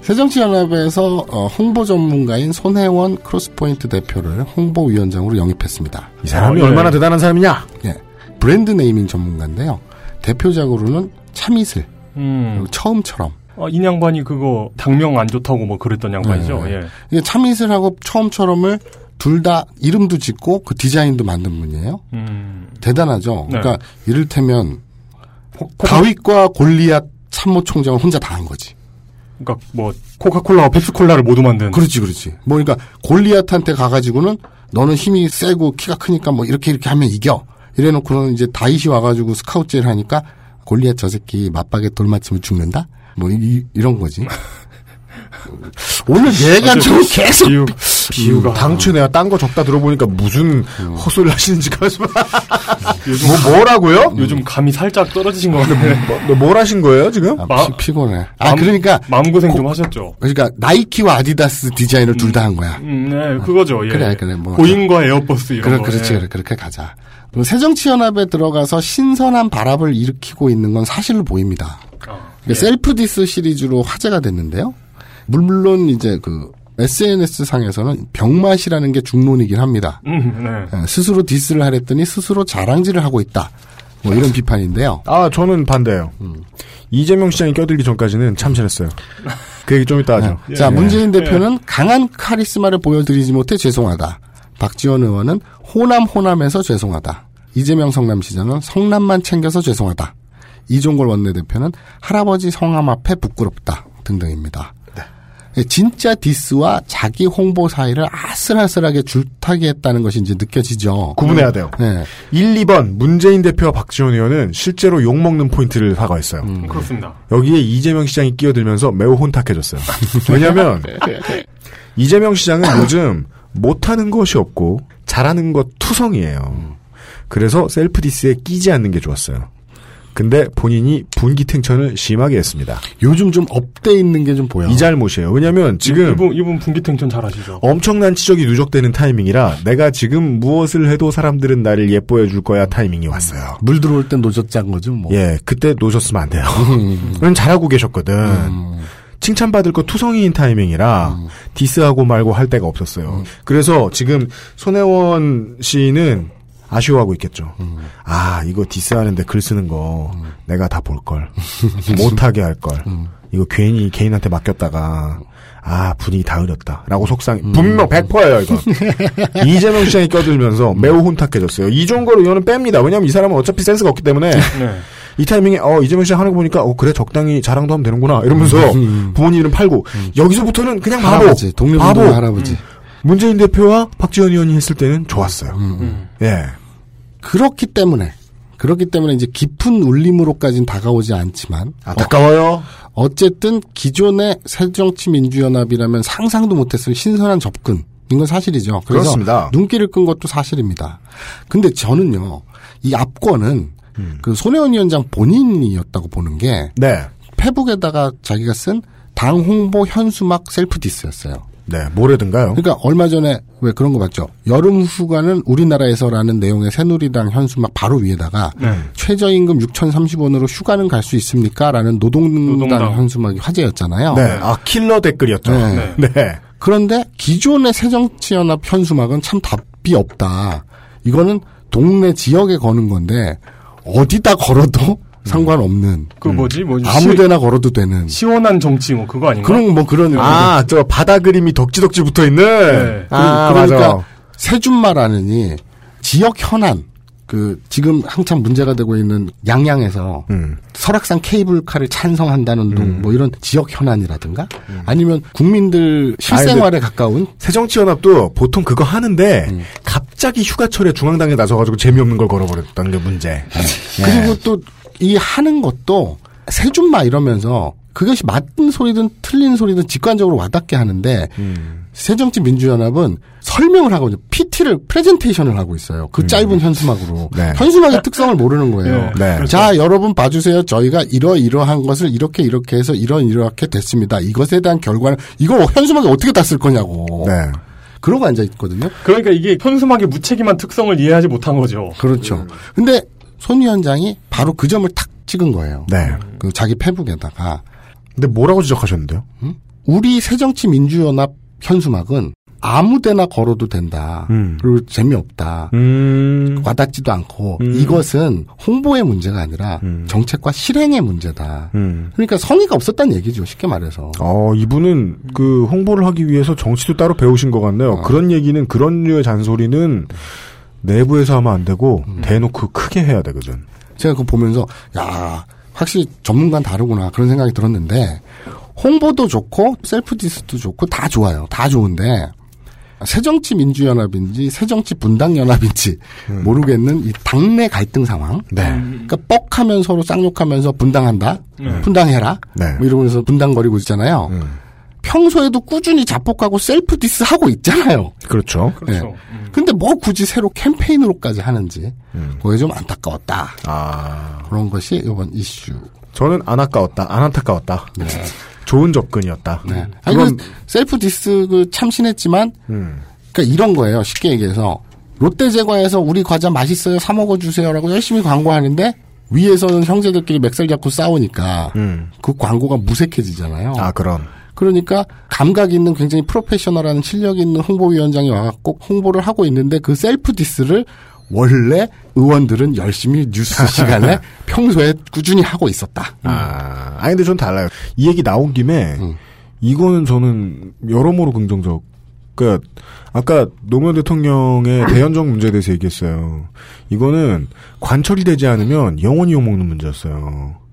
D: 새정치연합에서 어, 홍보 전문가인 손혜원 크로스포인트 대표를 홍보위원장으로 영입했습니다.
C: 이 사람이
B: 어, 예.
C: 얼마나 대단한 사람이냐?
D: 예, 브랜드 네이밍 전문가인데요. 대표작으로는 참이슬
B: 음.
D: 처음처럼
B: 어, 이 양반이 그거 당명 안 좋다고 뭐 그랬던 양반이죠.
D: 네.
B: 예.
D: 이게 참이슬하고 처음처럼을 둘 다 이름도 짓고 그 디자인도 만든 분이에요.
B: 음.
D: 대단하죠.
B: 네.
D: 그러니까 이를테면
B: 코, 코,
D: 다윗과 골리앗 참모총장을 혼자 다 한 거지.
B: 그러니까 뭐 코카콜라와 펩시콜라를 모두 만든.
D: 그렇지, 그렇지. 뭐 그러니까 골리앗한테 가가지고는 너는 힘이 세고 키가 크니까 뭐 이렇게 이렇게 하면 이겨. 이래놓고는 이제 다윗이 와가지고 스카우트를 하니까 골리앗 저 새끼 맞박에 돌 맞추면 죽는다. 뭐 이, 런 거지. 오늘 얘가 좀 계속
B: 비유, 비유가
C: 음, 당초 내가 딴 거 적다 들어보니까 무슨 헛소리 하시는지 가슴
B: 요즘
C: 뭐 뭐라고요?
B: 요즘 감이 살짝 떨어지신 것 같은데.
C: 뭐, 뭘 하신 거예요 지금?
D: 아,
B: 마-
D: 피, 피곤해. 아
B: 마음-
D: 그러니까
B: 마음고생 좀 하셨죠.
D: 그러니까 나이키와 아디다스 디자인을 둘 다 한 거야.
B: 음, 네, 그거죠. 예.
D: 그래, 그래, 뭐.
B: 보잉과 에어버스 이런 거.
D: 그렇지,
B: 예.
D: 그래, 그렇게 가자. 그리고 새정치연합에 들어가서 신선한 바람을 일으키고 있는 건 사실로 보입니다.
B: 어,
D: 이게 셀프 디스 시리즈로 화제가 됐는데요. 물론 이제 그 SNS 상에서는 병맛이라는 게 중론이긴 합니다.
B: 음, 네.
D: 예, 스스로 디스를 하랬더니 스스로 자랑질을 하고 있다. 뭐 이런 비판인데요.
C: 아 저는 반대예요.
D: 음.
C: 이재명 시장이 껴들기 전까지는 참신했어요. 그 얘기 좀 이따 하죠.
D: 네. 자,
C: 예.
D: 문재인 대표는 강한 카리스마를 보여드리지 못해 죄송하다. 박지원 의원은 호남 호남에서 죄송하다. 이재명 성남시장은 성남만 챙겨서 죄송하다. 이종걸 원내대표는 할아버지 성함 앞에 부끄럽다 등등입니다. 예, 진짜 디스와 자기 홍보 사이를 아슬아슬하게 줄타기 했다는 것이 이제 느껴지죠.
C: 구분해야 돼요.
D: 네.
C: 1, 2번 문재인 대표와 박지원 의원은 실제로 욕먹는 포인트를 사과했어요.
D: 음.
B: 그렇습니다.
C: 여기에 이재명 시장이 끼어들면서 매우 혼탁해졌어요. 왜냐하면 이재명 시장은 요즘 못하는 것이 없고 잘하는 것 투성이에요. 그래서 셀프 디스에 끼지 않는 게 좋았어요. 근데 본인이 분기탱천을 심하게 했습니다.
D: 요즘 좀 up돼 있는 게 좀 보여.
C: 이 잘못이에요. 왜냐면 지금
B: 이분 이분 분기탱천 잘하시죠.
C: 엄청난 치적이 누적되는 타이밍이라 내가 지금 무엇을 해도 사람들은 나를 예뻐해 줄 거야 타이밍이 왔어요.
D: 물 들어올 땐 노 젓잔 거죠, 뭐.
C: 예, 그때 노 저으셨으면 안 돼요.
D: 음.
C: 그건 잘하고 계셨거든. 칭찬받을 거 투성이인 타이밍이라
D: 음.
C: 디스하고 말고 할 데가 없었어요. 그래서 지금 손혜원 씨는 아쉬워하고 있겠죠.
D: 음.
C: 아, 이거 디스하는데 글 쓰는 거 내가 다 볼 걸. 못하게 할 걸.
D: 음.
C: 이거 괜히 개인한테 맡겼다가 아, 분위기 다 흐렸다. 라고 속상,
D: 음.
C: 분명 100%예요, 이거. 이재명 시장이 껴들면서 매우 혼탁해졌어요. 이종거로 이거는 뺍니다. 왜냐면 이 사람은 어차피 센스가 없기 때문에.
B: 네.
C: 이 타이밍에 어 이재명 시장 하는 거 보니까 어 그래 적당히 자랑도 하면 되는구나 이러면서 부모님 이름 팔고 여기서부터는 그냥 바보
D: 음. 할아버지,
C: 바보
D: 할아버지.
C: 음. 문재인 대표와 박지원 의원이 했을 때는 좋았어요.
D: 음.
C: 예.
D: 그렇기 때문에 그렇기 때문에 이제 깊은 울림으로까지는 다가오지 않지만
C: 안타까워요.
D: 어, 쨌든 기존의 새정치민주연합이라면 상상도 못했을 신선한 접근. 이건 사실이죠. 그래서
C: 그렇습니다.
D: 눈길을 끈 것도 사실입니다. 근데 저는요, 이 압권은
C: 음.
D: 그 손혜원 위원장 본인이었다고 보는 게
C: 네.
D: 페북에다가 자기가 쓴 당 홍보 현수막 셀프 디스였어요.
C: 네, 뭐래든가요?
D: 그러니까 얼마 전에 왜 그런 거 봤죠? 여름 휴가는 우리나라에서라는 내용의 새누리당 현수막 바로 위에다가
B: 네.
D: 최저임금 6,030원으로 휴가는 갈 수 있습니까? 라는 노동당,
B: 노동당.
D: 현수막이 화제였잖아요.
C: 네. 아 킬러 댓글이었죠.
D: 네.
C: 네.
D: 그런데 기존의 새정치연합 현수막은 참 답이 없다. 이거는 동네 지역에 거는 건데 어디다 걸어도 상관없는
B: 그 뭐지 뭐지
D: 아무데나 걸어도 되는
B: 시, 원한 정치 뭐 그거 아닌가?
D: 그런 뭐 그런
C: 아, 저 바다 그림이 덕지덕지 붙어 있는.
B: 네.
C: 아,
D: 그, 러니까
C: 맞아.
D: 세준마라느니 지역 현안 그 지금 한참 문제가 되고 있는 양양에서
C: 음.
D: 설악산 케이블카를 찬성한다는 등뭐 이런 지역 현안이라든가 아니면 국민들 실생활에 가까운
C: 새정치연합도 보통 그거 하는데
D: 음.
C: 갑자기 휴가철에 중앙당에 나서가지고 재미없는 걸 걸어버렸다는 게 문제. 예.
D: 그리고 또 이 하는 것도 세준마 이러면서 그것이 맞는 소리든 틀린 소리든 직관적으로 와닿게 하는데
C: 음.
D: 새정치 민주연합은 설명을 하고 있는 PT를 프레젠테이션을 하고 있어요. 그 짧은 현수막으로
C: 네.
D: 현수막의 특성을 모르는 거예요.
C: 네. 네.
D: 자 여러분 봐주세요. 저희가 이러이러한 것을 이렇게 이렇게 해서 이런 이렇게 됐습니다. 이것에 대한 결과는 이거 현수막에 어떻게 다 쓸 거냐고.
C: 네.
D: 그러고 앉아 있거든요.
B: 그러니까 이게 현수막의 무책임한 특성을 이해하지 못한 거죠.
D: 그렇죠. 근데 손 위원장이 바로 그 점을 탁 찍은 거예요.
C: 네.
D: 그 자기 페북에다가
C: 근데 뭐라고 지적하셨는데요?
D: 우리 새정치민주연합 현수막은 아무 데나 걸어도 된다.
C: 음.
D: 그리고 재미없다.
C: 음.
D: 와닿지도 않고
C: 음.
D: 이것은 홍보의 문제가 아니라
C: 음.
D: 정책과 실행의 문제다.
C: 음.
D: 그러니까 성의가 없었다는 얘기죠. 쉽게 말해서.
C: 어, 이분은 그 홍보를 하기 위해서 정치도 따로 배우신 것 같네요. 그런 얘기는 그런 류의 잔소리는 내부에서 하면 안 되고 대놓고 크게 해야 되거든.
D: 제가 그거 보면서 야 확실히 전문가는 다르구나 그런 생각이 들었는데 홍보도 좋고 셀프 디스도 좋고 다 좋아요. 다 좋은데 새정치 민주연합인지 새정치 분당연합인지 모르겠는 이 당내 갈등 상황.
C: 네.
D: 그러니까 뻑하면 서로 쌍욕하면서 분당한다.
B: 네.
D: 분당해라.
C: 네.
D: 뭐 이러면서 분당거리고 있잖아요. 평소에도 꾸준히 자폭하고 셀프 디스 하고 있잖아요.
C: 그렇죠.
B: 그렇죠.
D: 네. 근데 뭐 굳이 새로 캠페인으로까지 하는지
C: 음.
D: 그게 좀 안타까웠다.
C: 아.
D: 그런 것이 이번 이슈.
C: 저는 안 아까웠다. 안 안타까웠다. 좋은 접근이었다.
D: 네. 아니,
C: 그건,
D: 그 셀프 디스 그 참신했지만,
C: 음.
D: 그러니까 이런 거예요. 쉽게 얘기해서 롯데 제과에서 우리 과자 맛있어요. 사 먹어 주세요라고 열심히 광고하는데 위에서는 형제들끼리 멱살 잡고 싸우니까
C: 음.
D: 그 광고가 무색해지잖아요.
C: 아, 그럼.
D: 그러니까 감각 있는 굉장히 프로페셔널한 실력 있는 홍보위원장이 와갖고 홍보를 하고 있는데 그 셀프 디스를 원래 의원들은 열심히 뉴스 시간에 평소에 꾸준히 하고 있었다.
C: 아, 아니, 근데 전 달라요. 이 얘기 나온 김에,
D: 음.
C: 이거는 저는 여러모로 긍정적. 그니까, 아까 노무현 대통령의 대연정 문제에 대해서 얘기했어요. 이거는 관철이 되지 않으면 영원히 욕먹는 문제였어요.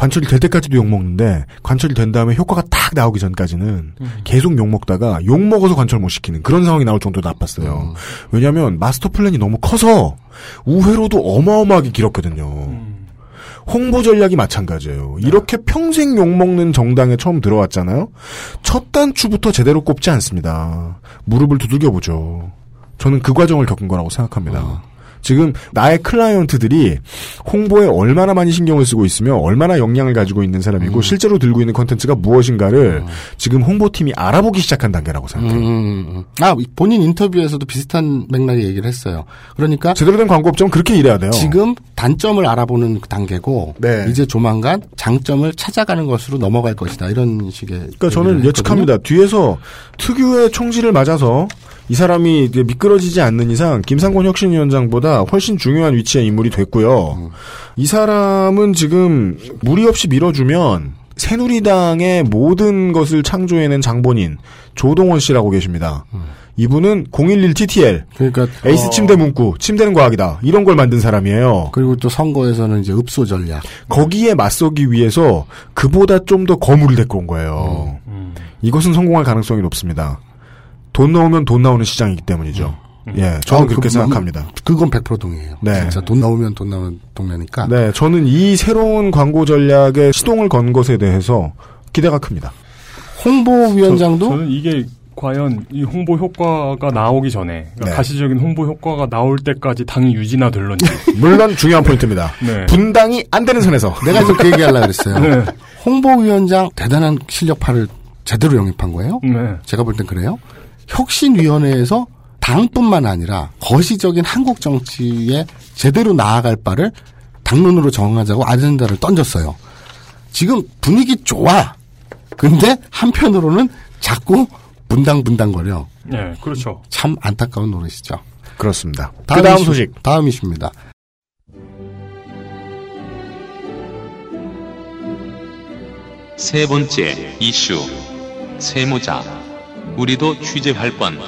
C: 관철이 될 때까지도 욕먹는데, 관철이 된 다음에 효과가 딱 나오기 전까지는 계속 욕먹다가 욕먹어서 관철 못 시키는 그런 상황이 나올 정도로 나빴어요. 왜냐면 마스터 플랜이 너무 커서 우회로도 어마어마하게 길었거든요. 홍보 전략이 마찬가지예요. 이렇게 평생 욕먹는 정당에 처음 들어왔잖아요. 첫 단추부터 제대로 꼽지 않습니다. 무릎을 두들겨 보죠. 저는 그 과정을 겪은 거라고 생각합니다. 지금 나의 클라이언트들이 홍보에 얼마나 많이 신경을 쓰고 있으며 얼마나 역량을 가지고 있는 사람이고
D: 음.
C: 실제로 들고 있는 컨텐츠가 무엇인가를 지금 홍보팀이 알아보기 시작한 단계라고 생각해요.
D: 음, 아, 본인 인터뷰에서도 비슷한 맥락의 얘기를 했어요. 그러니까
C: 제대로 된 광고 업종은 그렇게 일해야 돼요.
D: 지금 단점을 알아보는 그 단계고
C: 네.
D: 이제 조만간 장점을 찾아가는 것으로 넘어갈 것이다. 이런 식의
C: 그러니까 저는 예측합니다. 뒤에서 특유의 총질을 맞아서 이 사람이 미끄러지지 않는 이상 김상곤 혁신위원장보다 훨씬 중요한 위치의 인물이 됐고요. 이 사람은 지금 무리 없이 밀어주면 새누리당의 모든 것을 창조해낸 장본인 조동원 씨라고 계십니다. 이분은 011 TTL,
D: 그러니까
C: 에이스
D: 어,
C: 침대 문구, 침대는 과학이다 이런 걸 만든 사람이에요.
D: 그리고 또 선거에서는 이제 읍소 전략.
C: 거기에 맞서기 위해서 그보다 좀 더 거물을 데리고 온 거예요. 이것은 성공할 가능성이 높습니다. 돈 넣으면 돈 나오는 시장이기 때문이죠. 예, 저는
D: 아,
C: 그렇게
D: 그,
C: 생각합니다.
D: 그건 100% 동의해요.
C: 네.
D: 진짜 돈 나오면 돈 나오는 동네니까.
C: 네, 저는 이 새로운 광고 전략에 시동을 건 것에 대해서 기대가 큽니다.
D: 홍보위원장도
B: 저, 는 이게 과연 이 홍보 효과가 나오기 전에 그러니까
C: 네.
B: 가시적인 홍보 효과가 나올 때까지 당이 유지나 될런지
C: 물론 중요한 포인트입니다.
B: 네.
C: 분당이 안 되는 선에서.
D: 내가 지금 그 얘기 하려고 그랬어요.
B: 네.
D: 홍보위원장 대단한 실력파를 제대로 영입한 거예요.
B: 네.
D: 제가 볼 땐 그래요. 혁신위원회에서 당뿐만 아니라 거시적인 한국 정치에 제대로 나아갈 바를 당론으로 정하자고 아젠다를 던졌어요. 지금 분위기 좋아. 근데 한편으로는 자꾸 분당분당거려.
B: 네, 그렇죠.
D: 참 안타까운 노릇이죠.
C: 그렇습니다. 그 다음
D: 이슈,
C: 소식.
D: 다음 이슈입니다.
J: 세 번째 이슈 세무자 우리도 취재할 뻔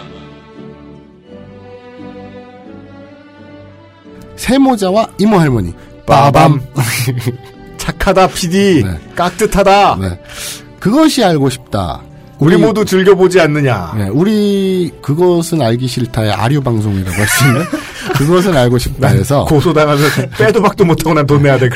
D: 세모자와 이모 할머니.
C: 빠밤. 착하다, PD.
D: 네.
C: 깍듯하다.
D: 네. 그것이 알고 싶다.
C: 우리 모두 즐겨보지 않느냐.
D: 네, 우리 그것은 알기 싫다의 아류 방송이라고 할 수 있는 그것은 알고 싶다 해서
C: 고소당하면 빼도 박도 못하고 난 돈 내야 돼.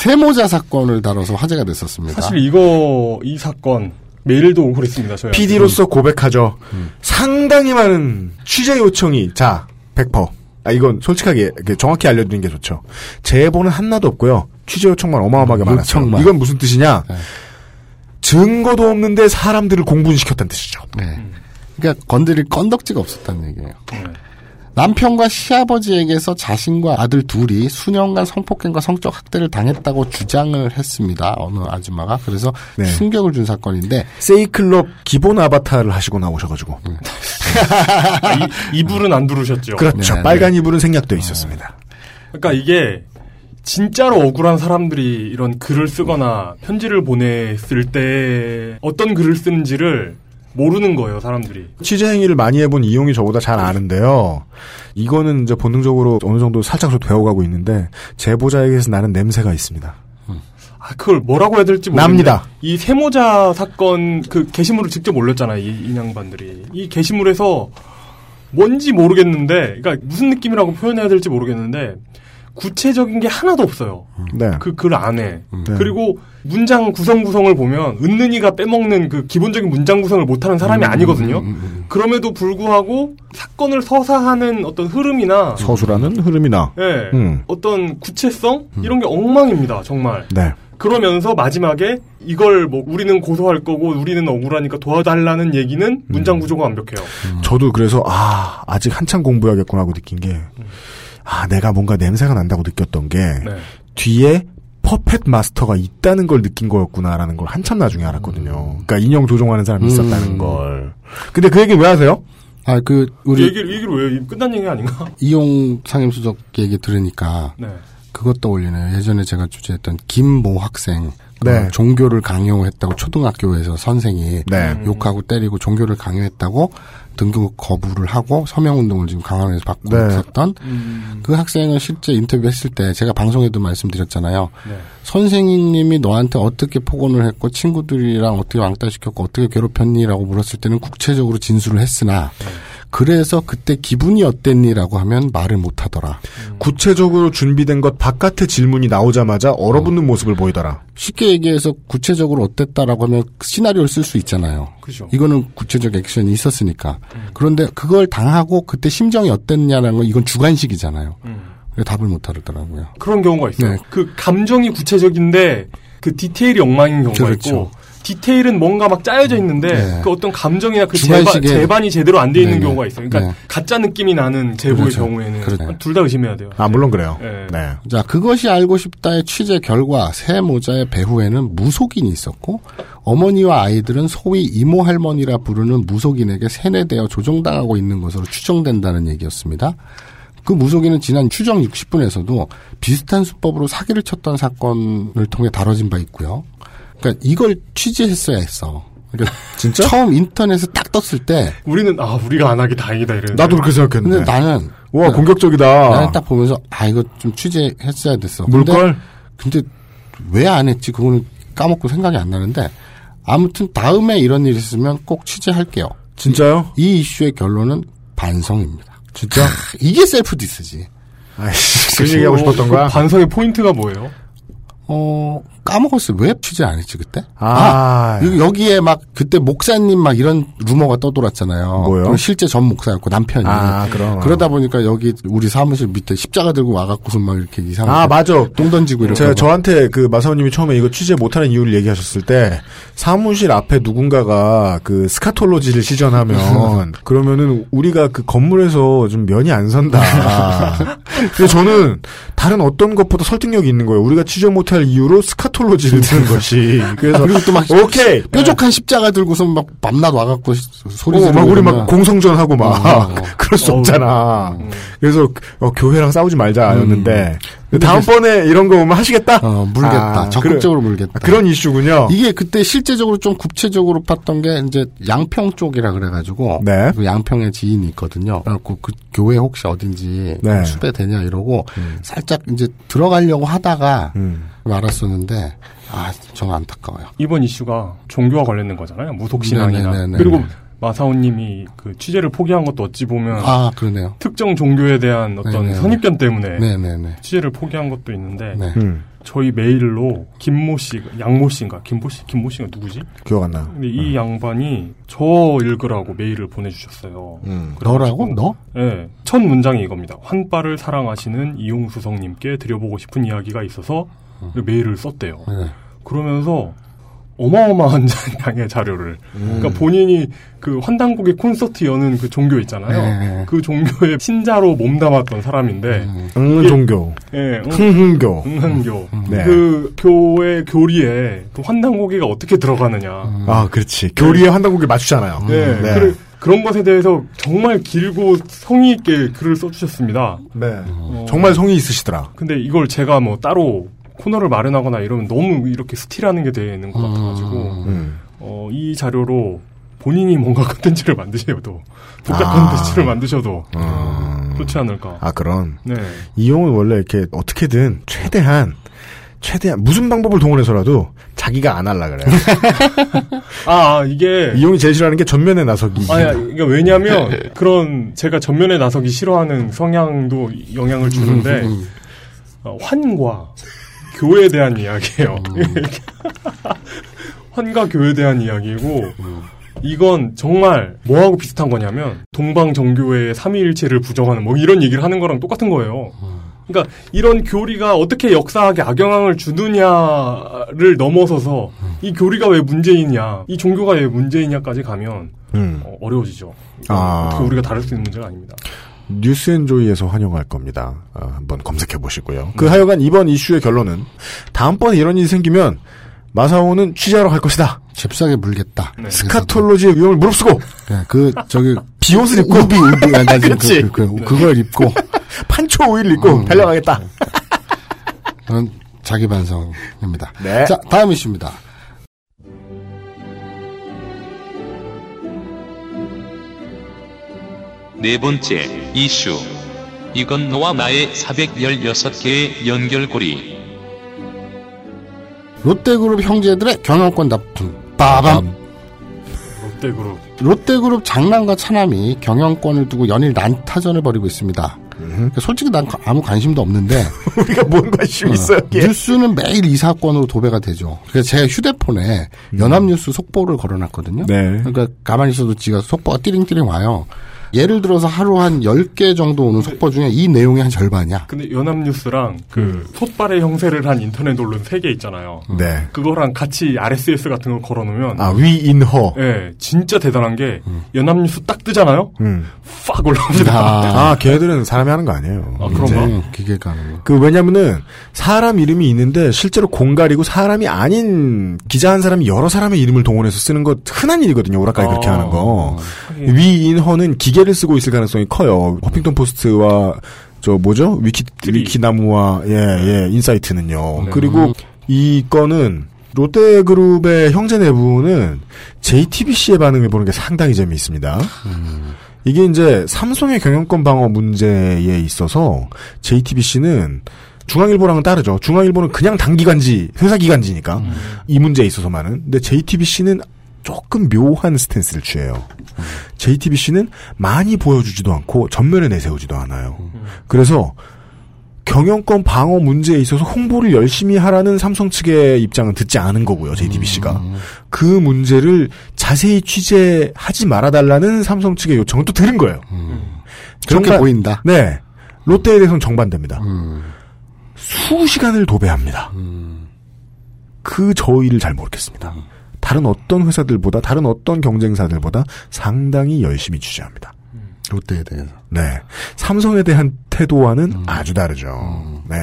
D: 세모자 사건을 다뤄서 화제가 됐었습니다.
B: 사실 이거 이 사건 메일도 오고 그랬습니다. 저희
C: PD로서 고백하죠.
D: 음.
C: 상당히 많은 취재 요청이, 자, 100%. 아, 이건 솔직하게, 정확히 알려드리는 게 좋죠. 제보는 하나도 없고요. 취재 요청만 어마어마하게 많았어요.
D: 요청만.
C: 이건 무슨 뜻이냐?
D: 네.
C: 증거도 없는데 사람들을 공분시켰다는 뜻이죠.
D: 네. 그러니까 건드릴 건덕지가 없었다는 얘기예요. 남편과 시아버지에게서 자신과 아들 둘이 수년간 성폭행과 성적 학대를 당했다고 주장을 했습니다. 어느 아줌마가 그래서
C: 네.
D: 충격을 준 사건인데
C: 세이클럽 기본 아바타를 하시고 나오셔가지고.
B: 아, 이, 이불은 안 두르셨죠.
C: 그렇죠.
D: 네,
C: 빨간 이불은 생략돼 있었습니다.
B: 그러니까 이게 진짜로 억울한 사람들이 이런 글을 쓰거나 편지를 보냈을 때 어떤 글을 쓰는지를 모르는 거예요, 사람들이.
C: 취재 행위를 많이 해본 이용이 저보다 잘 아는데요. 이거는 이제 본능적으로 어느 정도 살짝씩 배워가고 있는데 제보자에게서 나는 냄새가 있습니다.
B: 아, 그걸 뭐라고 해야 될지 모르겠는데.
C: 납니다.
B: 이 세모자 사건 그 게시물을 직접 올렸잖아요, 이, 이 양반들이. 이 게시물에서 뭔지 모르겠는데, 그러니까 무슨 느낌이라고 표현해야 될지 모르겠는데, 구체적인 게 하나도 없어요.
C: 네.
B: 그글 안에.
C: 네.
B: 그리고 문장 구성 구성을 보면 은는이가 빼먹는 그 기본적인 문장 구성을 못하는 사람이
C: 음,
B: 아니거든요. 그럼에도 불구하고 사건을 서사하는 어떤 흐름이나
C: 서술하는 흐름이나.
B: 예,
C: 음.
B: 어떤 구체성 이런 게 엉망입니다. 정말.
C: 네.
B: 그러면서 마지막에 이걸 뭐 우리는 고소할 거고 우리는 억울하니까 도와달라는 얘기는
C: 음.
B: 문장 구조가 완벽해요.
C: 저도 그래서 아 아직 한참 공부해야겠구나 하고 느낀 게 아 내가 뭔가 냄새가 난다고 느꼈던 게
B: 네.
C: 뒤에 퍼펫 마스터가 있다는 걸 느낀 거였구나라는 걸 한참 나중에 알았거든요. 그러니까 인형 조종하는 사람이 있었다는
D: 음.
C: 걸. 근데 그 얘기 왜 하세요?
B: 아그이
D: 우리
B: 얘기를 얘기를 왜 끝난 얘기 아닌가?
D: 이용 상임수석 얘기 들으니까
B: 네.
D: 그것 떠올리네요. 예전에 제가 주재했던 김모 학생. 그
C: 네.
D: 종교를 강요했다고 초등학교에서 선생이
C: 네.
D: 욕하고 때리고 종교를 강요했다고 등교 거부를 하고 서명 운동을 지금 강화에서 받고
C: 네.
D: 있었던
B: 음.
D: 그 학생을 실제 인터뷰했을 때 제가 방송에도 말씀드렸잖아요.
B: 네.
D: 선생님이 너한테 어떻게 폭언을 했고 친구들이랑 어떻게 왕따시켰고 어떻게 괴롭혔니라고 물었을 때는 구체적으로 진술을 했으나 그래서 그때 기분이 어땠니라고 하면 말을 못 하더라.
C: 구체적으로 준비된 것 바깥의 질문이 나오자마자 얼어붙는 모습을 보이더라.
D: 쉽게 얘기해서 구체적으로 어땠다라고 하면 시나리오를 쓸 수 있잖아요.
B: 그죠.
D: 이거는 구체적 액션이 있었으니까. 그런데 그걸 당하고 그때 심정이 어땠냐라는 건 이건 주관식이잖아요. 그래서 답을 못 하더라고요.
B: 그런 경우가 있어요.
D: 네.
B: 그 감정이 구체적인데 그 디테일이 엉망인 경우가
D: 그렇죠.
B: 있고 디테일은 뭔가 막 짜여져 있는데
D: 네.
B: 그 어떤 감정이나 그
D: 주관식의-
B: 제반이 제대로 안 돼 있는
D: 네네.
B: 경우가 있어요. 그러니까
D: 네.
B: 가짜 느낌이 나는 제보의
D: 그렇죠.
B: 경우에는
D: 그렇죠.
B: 둘다 의심해야 돼요.
C: 아, 물론 그래요.
B: 네.
C: 네.
D: 자, 그것이 알고 싶다의 취재 결과 새 모자의 배후에는 무속인이 있었고 어머니와 아이들은 소위 이모 할머니라 부르는 무속인에게 세뇌되어 조종당하고 있는 것으로 추정된다는 얘기였습니다. 그 무속인은 지난 추정 60분에서도 비슷한 수법으로 사기를 쳤던 사건을 통해 다뤄진 바 있고요. 그러니까 이걸 취재했어야 했어. 그러니까
C: 진짜?
D: 처음 인터넷에 딱 떴을 때
B: 우리는 아 우리가 안 하기 다행이다 이랬는데
C: 나도 그렇게 생각했는데.
D: 근데 나는
C: 와, 공격적이다.
D: 나는 딱 보면서 아 이거 좀 취재했어야 됐어. 근데-
C: 물걸?
D: 근데 왜 안 했지? 그거는 까먹고 생각이 안 나는데 아무튼 다음에 이런 일이 있으면 꼭 취재할게요.
C: 진짜요?
D: 이 이슈의 결론은 반성입니다.
C: 진짜?
D: 이게 셀프 디스지.
C: 아이씨, 그 얘기하고 싶었던 거야?
B: 그 반성의 포인트가 뭐예요?
D: 어 까먹었어요. 왜 취재 안 했지 그때?
C: 아.
D: 여기- 여기에 막 그때 목사님 막 이런 루머가 떠돌았잖아요.
C: 뭐요?
D: 실제 전 목사였고 남편이.
C: 아, 그럼.
D: 그러다 보니까 여기 우리 사무실 밑에 십자가 들고 와갖고서 막 이렇게 이상하게
C: 아, 맞아.
D: 똥 던지고 이렇게.
C: 제가 저한테 그 마사오님이 처음에 이거 취재 못하는 이유를 얘기하셨을 때 사무실 앞에 누군가가 그 스카톨로지를 시전하면 그러면은 우리가 그 건물에서 좀 면이 안 선다. 근데 저는 다른 어떤 것보다 설득력이 있는 거예요. 우리가 취재 못할 이유로 스카톨 로지를 드는 것이. 그래서
D: 그리고 또 막
C: 오케이
D: 뾰족한 십자가 들고서 막 밤낮 와갖고 시- 소리
C: 어,
D: 지르고
C: 막 우리 막 공성전하고 막
D: 어, 어.
C: 그럴 수. 없잖아. 그래서 어, 교회랑 싸우지 말자였는데
D: 근데
C: 다음번에 이런 거 오면 하시겠다.
D: 어, 물겠다.
C: 아,
D: 적극적으로
C: 그래-
D: 물겠다.
C: 그런 이슈군요.
D: 이게 그때 실제적으로 좀 구체적으로 봤던 게 이제 양평 쪽이라 그래가지고
C: 네.
D: 그 양평에 지인이 있거든요. 그래갖고 그 교회 혹시 어딘지
C: 네.
D: 수배 되냐 이러고 살짝 이제 들어가려고 하다가
C: 음.
D: 말았었는데 아 정말 안타까워요.
B: 이번 이슈가 종교와 관련된 거잖아요. 무속신앙이나
D: 네네네네.
B: 그리고 마사오님이 그 취재를 포기한 것도 어찌 보면
D: 아 그러네요.
B: 특정 종교에 대한 어떤
D: 네네.
B: 선입견 때문에
D: 네네네.
B: 취재를 포기한 것도 있는데
D: 네.
C: 음,
B: 저희 메일로 김모 씨, 양모 씨인가 김모 씨, 김모 씨가 누구지?
C: 기억 안 나.
B: 근데 이 양반이 저 읽으라고 메일을 보내주셨어요.
C: 음.
D: 너라고? 너?
B: 네. 첫 문장이 이겁니다. 환빠를 사랑하시는 이용수성님께 드려보고 싶은 이야기가 있어서 메일을 썼대요.
D: 네.
B: 그러면서 어마어마한 양의 자료를. 그러니까 본인이 그 환단국의 콘서트 여는 그 종교 있잖아요.
D: 네.
B: 그 종교의 신자로 몸담았던 사람인데.
C: 응
B: 이게-
C: 종교.
B: 예, 응-
C: 흥흥교.
B: 응한교.
C: 네.
B: 그 교회 교리에 그 환단고기가 어떻게 들어가느냐.
C: 아, 그렇지. 교리에 환단국을 맞추잖아요.
B: 네.
C: 네.
B: 그래- 그런 것에 대해서 정말 길고 성의 있게 글을 써주셨습니다.
C: 네.
B: 어,
C: 정말 성의 있으시더라.
B: 근데 이걸 제가 뭐 따로 코너를 마련하거나 이러면 너무 이렇게 steal하는 게 되는 것 같아가지고
C: 음.
B: 어, 이 자료로 본인이 뭔가 컨텐츠를 만드셔도 독자
C: 아.
B: 컨텐츠를 만드셔도
C: 음.
B: 좋지 않을까.
C: 아, 그런.
B: 네.
C: 이용은 원래 이렇게 어떻게든 최대한 최대한 무슨 방법을 동원해서라도 자기가 안 할라 그래요.
B: 아 이게
C: 이용이 제일 싫어하는 게 전면에 나서기.
B: 아야 이게 왜냐면 그런 제가 전면에 나서기 싫어하는 성향도 영향을 주는데
C: 음,
B: 어, 환과 교회에 대한 이야기예요. 환과 교회에 대한 이야기고 이건 정말 뭐하고 비슷한 거냐면 동방 정교회의 삼위일체를 부정하는 뭐 이런 얘기를 하는 거랑 똑같은 거예요. 그러니까 이런 교리가 어떻게 역사학에 악영향을 주느냐를 넘어서서 이 교리가 왜 문제이냐, 이 종교가 왜 문제이냐까지 가면
C: 음.
B: 어, 어려워지죠.
C: 아.
B: 어떻게 우리가 다룰 수 있는 문제가 아닙니다.
C: 뉴스앤조이에서 환영할 겁니다. 어, 한번 검색해 보시고요. 그 하여간 이번 이슈의 결론은 다음번에 이런 일이 생기면 마사오는 취재하러 갈 것이다.
D: 잽싸게 물겠다.
C: 스카톨로지의 위험을 무릅쓰고
D: 네, 그 저기
C: 비옷을 입고
D: 우비 우비 아, 나 지금
C: 그치.
D: 그, 그, 그, 걸 입고
C: 판초 오일을 입고
D: 음.
C: 달려가겠다.
D: 그런 자기 반성입니다.
C: 네.
D: 자 다음 이슈입니다.
J: 네 번째 이슈. 이건 너와 나의 416개의 연결고리.
D: 롯데그룹 형제들의 경영권 납품. 빠밤.
B: 롯데그룹.
D: 롯데그룹 장남과 차남이 경영권을 두고 연일 난타전을 벌이고 있습니다. 그러니까 솔직히 난 아무 관심도 없는데
C: 우리가 뭔 관심 있어요? 예.
D: 뉴스는 매일 이 사건으로 도배가 되죠. 그래서 제 휴대폰에 연합뉴스 속보를 걸어놨거든요.
C: 네.
D: 그러니까 가만히 있어도 지가 속보가 띠링띠링 와요. 예를 들어서 하루 한 10개 정도 오는 속보 중에 이 내용의 한 절반이야.
B: 근데 연합뉴스랑 그 솥발의 형세를 한 인터넷 언론 3개 있잖아요.
C: 네.
B: 그거랑 같이 RSS 같은 걸 걸어놓으면
C: 아, 위인허.
B: 예, 진짜 대단한 게 연합뉴스 딱 뜨잖아요.
C: 음.
B: 팍 올라옵니다.
C: 아, 걔들은 사람이 하는 거 아니에요.
B: 아, 그런가?
D: 기계가 하는 거.
C: 그 왜냐면은 사람 이름이 있는데 실제로 공갈이고 사람이 아닌 기자 한 사람이 여러 사람의 이름을 동원해서 쓰는 거 흔한 일이거든요. 오락가에 그렇게
B: 아.
C: 하는 거. 위인허는 기계 를 쓰고 있을 가능성이 커요. 허핑턴 포스트와 저 뭐죠? 위키 위키나무와 예, 예, 인사이트는요.
B: 네.
C: 그리고
B: 음.
C: 이 건은 롯데그룹의 형제 내부는 JTBC의 반응을 보는 게 상당히 재미있습니다. 이게 이제 삼성의 경영권 방어 문제에 있어서 JTBC는 중앙일보랑은 다르죠. 중앙일보는 그냥 단기간지, 회사 기간지니까 이 문제에 있어서만은. 근데 JTBC는 조금 묘한 스탠스를 취해요. JTBC는 많이 보여주지도 않고 전면에 내세우지도 않아요. 그래서 경영권 방어 문제에 있어서 홍보를 열심히 하라는 삼성 측의 입장은 듣지 않은 거고요, JTBC가. 그 문제를 자세히 취재하지 말아달라는 삼성 측의 요청은 또 들은 거예요.
D: 그렇게
C: 정반-
D: 보인다.
C: 네. 롯데에 대해서는 정반대입니다. 수시간을 도배합니다. 그 저희를 잘 모르겠습니다. 다른 어떤 회사들보다, 다른 어떤 경쟁사들보다 상당히 열심히 취재합니다.
D: 롯데에 대해서.
C: 네. 삼성에 대한 태도와는 아주 다르죠. 네.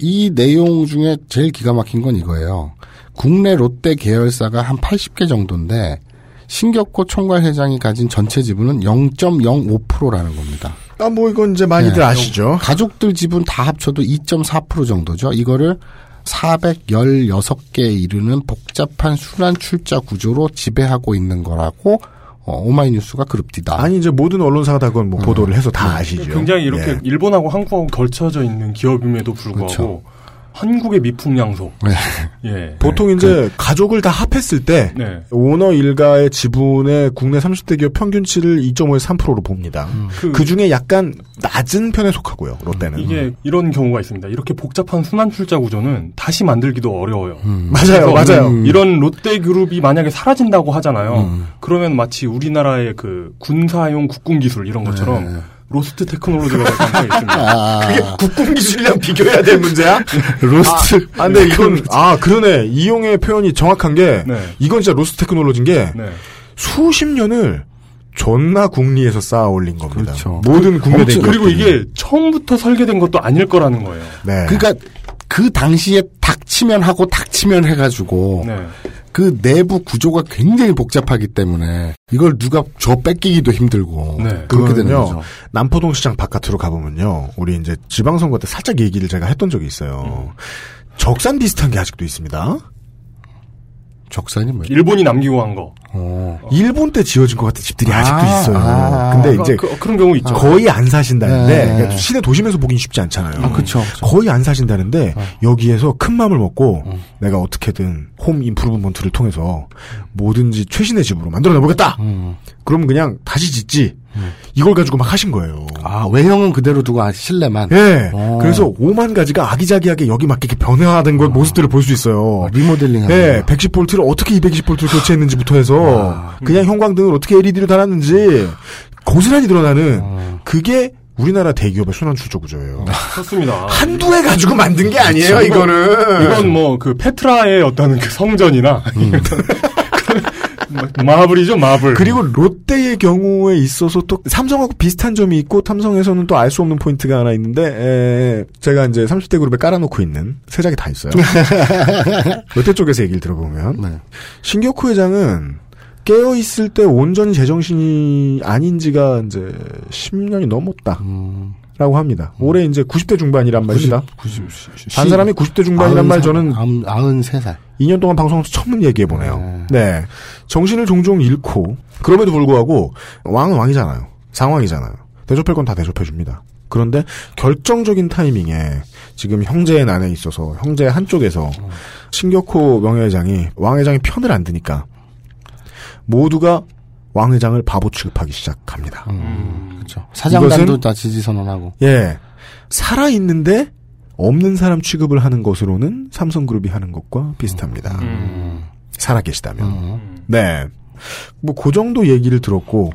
D: 이 내용 중에 제일 기가 막힌 건 이거예요. 국내 롯데 계열사가 한 80개 정도인데 신격호 총괄 회장이 가진 전체 지분은 0.05%라는 겁니다.
C: 아, 뭐 이건 이제 많이들
D: 네.
C: 아시죠.
D: 가족들 지분 다 합쳐도 2.4% 정도죠. 이거를 416개에 이르는 복잡한 순환 출자 구조로 지배하고 있는 거라고 어, 오마이뉴스가 그룹디다.
C: 아니 이제 모든 언론사가 다 그건 뭐 보도를 해서 다 아시죠.
B: 굉장히 이렇게
C: 예.
B: 일본하고 한국하고 걸쳐져 있는 기업임에도 불구하고
C: 그렇죠.
B: 한국의 미풍 양소.
C: 네.
B: 예.
C: 보통 이제 가족을 다 합했을 때
B: 네.
C: 오너 일가의 지분의 국내 30대 기업 평균치를 2.5에서 3%로 봅니다.
B: 그-
C: 그, 중에 약간 낮은 편에 속하고요. 롯데는.
B: 이게 이런 경우가 있습니다. 이렇게 복잡한 순환 출자 구조는 다시 만들기도 어려워요.
C: 맞아요,
B: 그래서
C: 맞아요.
B: 음, 이런 롯데 그룹이 만약에 사라진다고 하잖아요. 그러면 마치 우리나라의 그 군사용 국군 기술 이런 것처럼 lost technology가 될 가능성이 있습니다.
C: 그게 국군 기술이랑 비교해야 될 문제야?
B: lost.
C: 아, 아, 근데
B: 네,
C: 이건 아 그러네. 이용의 표현이 정확한 게
B: 네.
C: 이건 진짜 lost technology인 게
B: 네.
C: 수십 년을 존나 국리에서 쌓아 올린 겁니다.
D: 그렇죠.
C: 모든 국내 대기업들이.
B: 그리고 이게 처음부터 설계된 것도 아닐 거라는 거예요.
C: 네.
D: 그러니까 그 당시에 닥치면 하고 닥치면 해가지고
B: 네.
D: 그 내부 구조가 굉장히 복잡하기 때문에 이걸 누가 줘 뺏기기도 힘들고
B: 네.
D: 그렇게 되는 거죠.
C: 남포동 시장 바깥으로 가보면요, 우리 이제 지방선거 때 살짝 얘기를 제가 했던 적이 있어요. 적산 비슷한 게 아직도 있습니다.
D: 적산이 뭐예요?
B: 일본이 남기고 간 거.
C: 일본 때 지어진 것 같은 집들이 아, 직도
D: 아,
C: 있어요.
D: 아,
C: 근데
B: 그-
C: 이제
B: 그- 그런 경우 있죠.
C: 거의 안 사신다는데
D: 네.
C: 그러니까 시내 도심에서 보긴 쉽지 않잖아요.
D: 아, 그쵸, 그쵸.
C: 거의 안 사신다는데 여기에서 큰 마음을 먹고 내가 어떻게든 홈 임프루브먼트를 통해서 뭐든지 최신의 집으로 만들어 내 보겠다. 그럼 그냥 다시 짓지. 이걸 가지고 막 하신 거예요.
D: 아 외형은 그대로 두고 아, 실내만.
C: 예.
D: 어.
C: 그래서 오만 가지가 아기자기하게 여기 맞게 이렇게 변화하던 것 모습들을 볼 수 있어요.
D: 리모델링.
C: 예, 110볼트를 어떻게 220볼트로 교체했는지부터 해서 그냥 형광등을 어떻게 LED로 달았는지 고스란히 드러나는 그게 우리나라 대기업의 순환 출조 구조예요.
B: 그렇습니다.
C: 한두 해 가지고 만든 게 아니에요, 이거는.
B: 이건 뭐 그 페트라의 어떤 그 성전이나 마블이죠, 마블.
C: 그리고 롯데의 경우에 있어서 또 삼성하고 비슷한 점이 있고 삼성에서는 또 알 수 없는 포인트가 하나 있는데 에, 제가 이제 30대 그룹에 깔아놓고 있는 세 장이 다 있어요. 롯데 쪽에서 얘기를 들어보면 신격호 회장은 깨어 있을 때 온전히 제정신이 아닌지가 이제 10년이 넘었다. 라고 합니다. 올해 이제 90대 중반이란 말입니다.
D: 90,
C: 한 사람이 90대 중반이란 말 저는
D: 93살.
C: 2년 동안 방송에서 처음 얘기해 보네요. 네. 정신을 종종 잃고 그럼에도 불구하고 왕은 왕이잖아요. 상왕이잖아요. 대접할 건 다 대접해 줍니다. 그런데 결정적인 타이밍에 지금 형제의 난에 있어서 형제의 한쪽에서 신격호 명예회장이 왕 회장이 편을 안 드니까 모두가 왕 회장을 바보 취급하기 시작합니다.
D: 그렇죠. 사장단도 다 지지 선언하고.
C: 예. 살아 있는데 없는 사람 취급을 하는 것으로는 삼성그룹이 하는 것과 비슷합니다. 살아 계시다면. 네. 뭐 그 정도 얘기를 들었고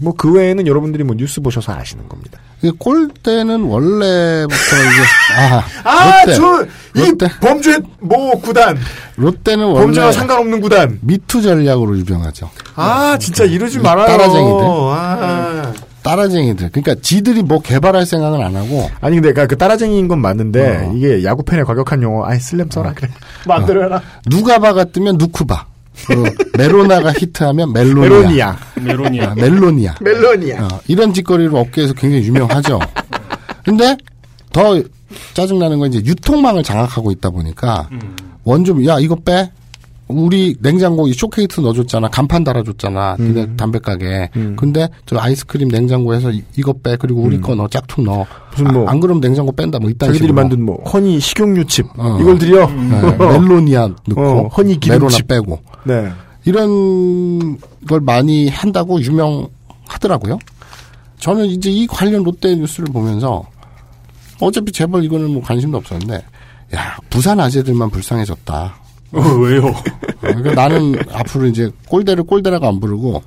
C: 뭐 그 외에는 여러분들이 뭐 뉴스 보셔서 아시는 겁니다.
D: 이게 꼴대는 원래부터 이제 아,
C: 아,
D: 롯데.
C: 저, 이
D: 롯데.
C: 범죄 뭐 구단.
D: 롯데는 원래
C: 범죄와 상관없는 구단.
D: 미투 전략으로 유명하죠.
C: 아, 진짜 이러지 말아요.
D: 따라쟁이들.
C: 아.
D: 따라쟁이들. 그러니까 지들이 뭐 개발할 생각은 안 하고
C: 아니 근데 그러니까 그 따라쟁이인 건 맞는데
D: 어.
C: 이게 야구 팬에 과격한 용어. 아이 슬램 써라 그래. 마음대로 해라.
D: 누가 바가 뜨면 누쿠바. 그 메로나가 히트하면 멜로니아.
C: 메로니아.
B: 메로니아.
D: 아, 멜로니아.
C: 멜로니아.
D: 어, 이런 짓거리로 업계에서 굉장히 유명하죠. 근데 더 짜증나는 건 이제 유통망을 장악하고 있다 보니까 원좀 야 이거 빼. 우리 냉장고 이 쇼케이트 넣어줬잖아. 간판 달아줬잖아. 니네 담배 가게. 근데 저 아이스크림 냉장고에서 이- 이거 빼. 그리고 우리 거 넣어. 짝퉁 넣어.
C: 무슨 뭐
D: 아, 안 그러면 냉장고 뺀다. 뭐 이딴
C: 자기들이
D: 식으로.
C: 만든 뭐 허니 식용유칩
D: 어.
C: 이걸 드려.
D: 네, 멜로니아 넣고
C: 어, 허니
D: 메로나
C: 기름칩.
D: 빼고
C: 네.
D: 이런 걸 많이 한다고 유명하더라고요. 저는 이제 이 관련 롯데 뉴스를 보면서 어차피 재벌 이거는 뭐 관심도 없었는데 야 부산 아재들만 불쌍해졌다.
B: 어, 왜요?
D: 그러니까 나는 앞으로 이제 꼴대를 꼴대라고 안 부르고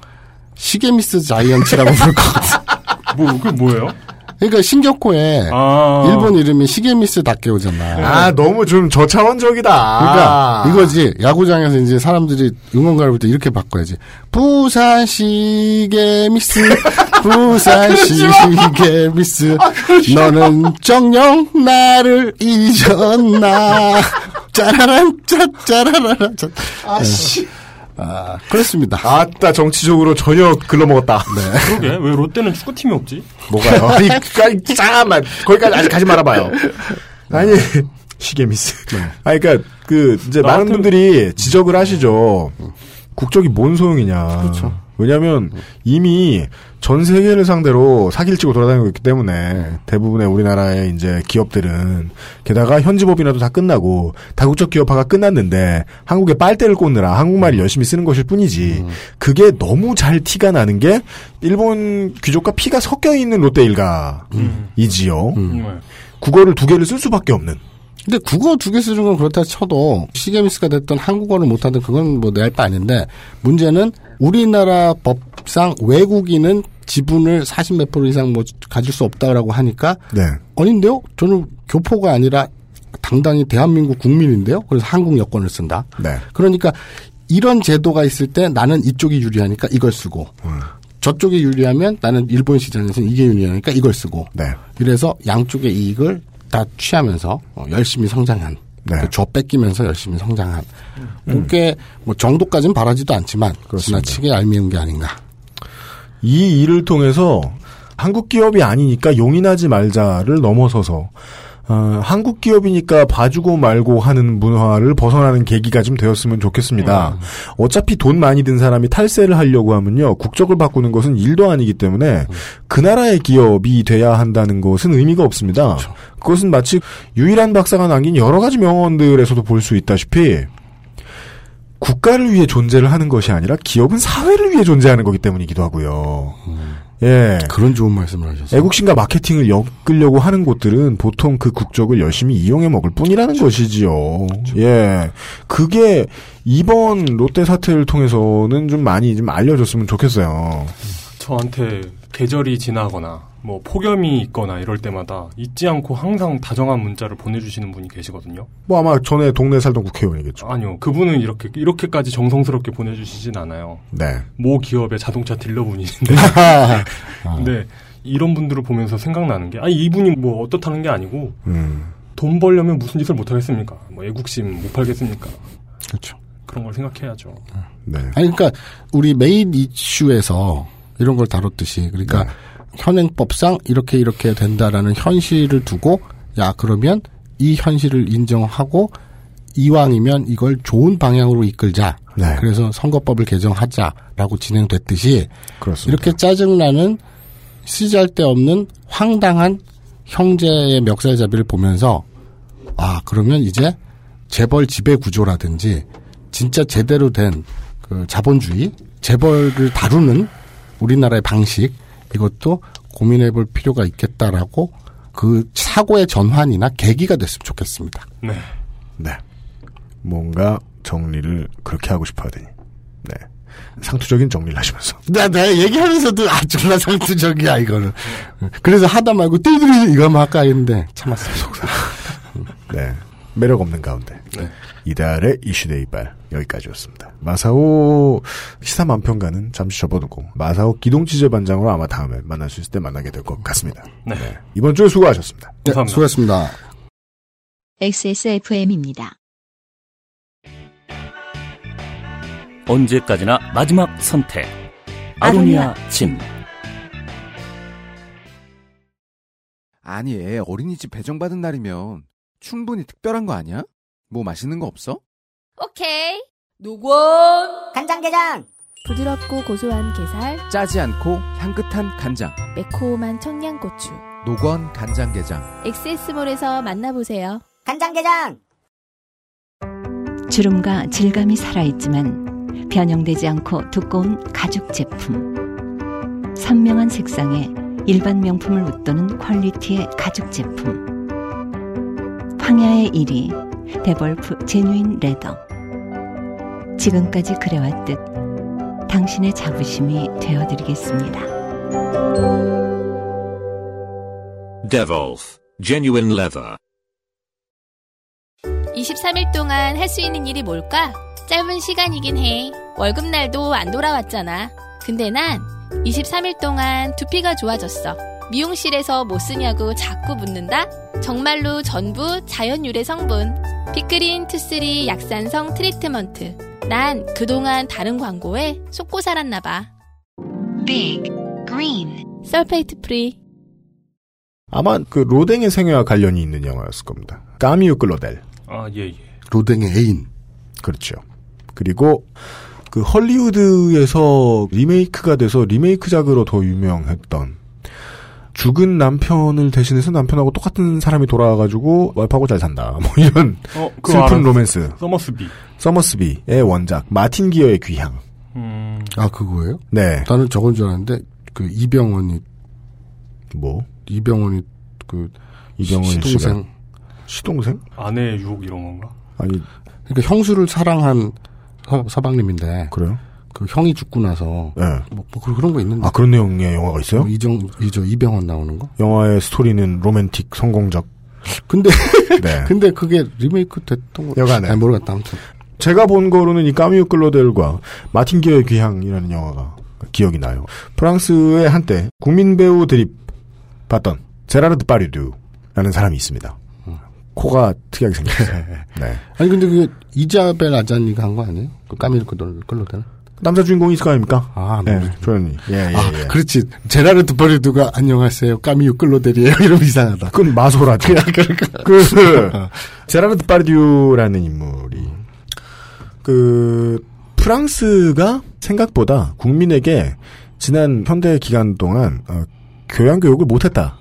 D: 시게미스 자이언츠라고 부를 것 같아.
B: 뭐, 그게 뭐예요?
D: 그러니까 신격호에
B: 아.
D: 일본 이름이 시게미스 다케오잖아.
C: 아 너무 좀 저차원적이다.
D: 그러니까 이거지 야구장에서 이제 사람들이 응원가를 볼 때 이렇게 바꿔야지 부산 시계미스 부산 시계미스 너는 정녕 나를 잊었나 짜라란 짜짜라라라 짜
C: 아씨.
D: 아 그렇습니다
C: 아따 정치적으로 전혀 글러먹었다.
B: 그러게, 왜 롯데는 축구팀이 없지?
C: 뭐가요? 아니, 그, 잠깐만. 거기까지 아직 가지 말아봐요. 아니, 시계 미스. 아니, 그니까, 그, 이제 많은 분들이 지적을 하시죠. 국적이 뭔 소용이냐.
D: 그렇죠.
C: 왜냐면, 이미 전 세계를 상대로 사기를 치고 돌아다니고 있기 때문에, 대부분의 우리나라의 이제 기업들은, 게다가 현지법인화도 다 끝나고, 다국적 기업화가 끝났는데, 한국에 빨대를 꽂느라 한국말을 열심히 쓰는 것일 뿐이지, 그게 너무 잘 티가 나는 게, 일본 귀족과 피가 섞여 있는 롯데 일가이지요. 국어를 두 개를 쓸 수밖에 없는.
D: 근데 국어 두 개 쓰는 건 그렇다 쳐도 시계 미스가 됐던 한국어를 못하든 그건 뭐내할바 아닌데 문제는 우리나라 법상 외국인은 지분을 40몇 프로 이상 뭐 가질 수 없다라고 하니까
C: 네.
D: 아닌데요? 저는 교포가 아니라 당당히 대한민국 국민인데요. 그래서 한국 여권을 쓴다.
C: 네.
D: 그러니까 이런 제도가 있을 때 나는 이쪽이 유리하니까 이걸 쓰고 저쪽이 유리하면 나는 일본 시장에서 이게 유리하니까 이걸 쓰고
C: 네.
D: 이래서 양쪽의 이익을 다 취하면서 어, 열심히 성장한
C: 네.
D: 그 줘 뺏기면서 열심히 성장한 그게 뭐 정도까지는 바라지도 않지만 지나치게 얄미운 게 아닌가.
C: 이 일을 통해서 한국 기업이 아니니까 용인하지 말자를 넘어서서 어, 한국 기업이니까 봐주고 말고 하는 문화를 벗어나는 계기가 좀 되었으면 좋겠습니다. 어차피 돈 많이 든 사람이 탈세를 하려고 하면요 국적을 바꾸는 것은 일도 아니기 때문에 그 나라의 기업이 돼야 한다는 것은 의미가 없습니다. 그것은 마치 유일한 박사가 남긴 여러 가지 명언들에서도 볼 수 있다시피 국가를 위해 존재를 하는 것이 아니라 기업은 사회를 위해 존재하는 거기 때문이기도 하고요. 예.
D: 그런 좋은 말씀을 하셨어요.
C: 애국심과 마케팅을 엮으려고 하는 곳들은 보통 그 국적을 열심히 이용해 먹을 뿐이라는 것이지요. 예. 그게 이번 롯데 사태를 통해서는 좀 많이 좀 알려졌으면 좋겠어요.
B: 저한테 계절이 지나거나 뭐 폭염이 있거나 이럴 때마다 잊지 않고 항상 다정한 문자를 보내주시는 분이 계시거든요.
C: 뭐 아마 전에 동네에 살던 국회의원이겠죠.
B: 아니요, 그분은 이렇게 이렇게까지 정성스럽게 보내주시진 않아요.
C: 네.
B: 모 기업의 자동차 딜러분이신데. 근데 이런 분들을 보면서 생각나는 게, 아니 이분이 뭐 어떻다는 게 아니고
C: 음.
B: 돈 벌려면 무슨 짓을 못 하겠습니까? 뭐 애국심 못 팔겠습니까?
D: 그렇죠.
B: 그런 걸 생각해야죠.
C: 네.
D: 아니 그러니까 우리 메인 이슈에서 이런 걸 다뤘듯이 그러니까 현행법상 이렇게 이렇게 된다라는 현실을 두고 야 그러면 이 현실을 인정하고 이왕이면 이걸 좋은 방향으로 이끌자.
C: 네.
D: 그래서 선거법을 개정하자라고 진행됐듯이
C: 그렇습니다.
D: 이렇게 짜증나는 쓰잘데 없는 황당한 형제의 멱살잡이를 보면서 아 그러면 이제 재벌 지배 구조라든지 진짜 제대로 된 그 자본주의, 재벌을 다루는 우리나라의 방식 이것도 고민해 볼 필요가 있겠다라고 그 사고의 전환이나 계기가 됐으면 좋겠습니다.
B: 네.
C: 네. 뭔가 정리를 그렇게 하고 싶어 하더니. 네. 상투적인 정리를 하시면서.
D: 나, 내가 얘기하면서도 아, 졸라 상투적이야, 이거는. 그래서 하다 말고 띠들이 이거 만 할까 했는데 참았어요, 속상.
C: 네. 매력 없는 가운데.
D: 네.
C: 이달의 이슈데이 발 여기까지였습니다. 마사오 시사 만평가는 잠시 접어두고 마사오 기동치제 반장으로 아마 다음에 만날 수 있을 때 만나게 될 것 같습니다.
B: 네.
C: 이번 주에 수고하셨습니다.
D: 네, 수고하셨습니다.
A: XSFM입니다.
I: 언제까지나 마지막 선택. 아로니아 침.
L: 아니, 애 어린이집 배정받은 날이면 충분히 특별한 거 아니야? 뭐 맛있는 거 없어?
F: 오케이. 노건
M: 간장게장
F: 부드럽고 고소한 게살,
L: 짜지 않고 향긋한 간장.
F: 매콤한 청양고추.
L: 노건 간장게장.
F: 엑세스몰에서 만나보세요.
M: 간장게장
H: 주름과 질감이 살아있지만 변형되지 않고 두꺼운 가죽 제품. 선명한 색상에 일반 명품을 웃도는 퀄리티의 가죽 제품. 황야의 1위 데볼프 제뉴인 레더. 지금까지 그래왔듯 당신의 자부심이 되어드리겠습니다.
N: Devolf Genuine Leather.
F: 23일 동안 할 수 있는 일이 뭘까? 짧은 시간이긴 해. 월급날도 안 돌아왔잖아. 근데 난 23일 동안 두피가 좋아졌어. 미용실에서 뭐 쓰냐고 자꾸 묻는다? 정말로 전부 자연 유래 성분. Big Green two three 약산성 트리트먼트. 난 그동안 다른 광고에 속고 살았나봐.
H: Big Green
F: sulfate free.
C: 아마 그 로댕의 생애와 관련이 있는 영화였을 겁니다. 까미유 클로델.
B: 아, 예, 예.
D: 로댕의 애인.
C: 그렇죠. 그리고 그 헐리우드에서 리메이크가 돼서 리메이크작으로 더 유명했던 죽은 남편을 대신해서 남편하고 똑같은 사람이 돌아와가지고 와이프하고 잘 산다. 뭐 이런
B: 어, 그거
C: 슬픈
B: 알았어.
C: 로맨스.
B: 서머스비.
C: 서머스비의 원작 마틴 기어의 귀향.
B: 음.
D: 아, 그거예요?
C: 네.
D: 나는 저건 줄 알았는데, 그, 이병헌이,
C: 뭐
D: 이병헌이, 그,
C: 이병헌
D: 시동생.
C: 시동생?
B: 아내의 유혹 이런 건가?
C: 아니
D: 그러니까 형수를 사랑한 서, 서방님인데,
C: 그래요?
D: 그 형이 죽고 나서,
C: 네.
D: 뭐, 뭐 그- 그런 거 있는데.
C: 아 그런 내용의 영화가 있어요?
D: 뭐 이정, 이저, 이병헌 나오는 거?
C: 영화의 스토리는 로맨틱 성공적.
D: 근데,
C: 네.
D: 근데 그게 리메이크 됐던 거.
C: 여간에.
D: 잘 모르겠다, 아무튼.
C: 제가 본 거로는 이 까미우 클로델과 마틴 기어의 귀향이라는 영화가 기억이 나요. 프랑스의 한때 국민 배우 드립 봤던 제라르드 파리두라는 사람이 있습니다. 코가 특이하게 생겼어요. 네.
D: 아니, 근데 그게 이자벨 아자니가 한 거 아니에요? 그 까밀 끌로되는?
C: 남자 주인공이 있을 거 아닙니까?
D: 아,
C: 네,
D: 뭐.
C: 조연이. 예, 예,
D: 아,
C: 예.
D: 그렇지. 제라르 드 버리두가 안녕하세요. 까미유 끌로델이에요. 이러면 이상하다.
C: 그건 마소라죠.
D: 그러니까.
C: 그, 제라르 드 파르듀라는 인물이, 그, 프랑스가 생각보다 국민에게 지난 현대 기간 동안, 어, 교양 교육을 못했다.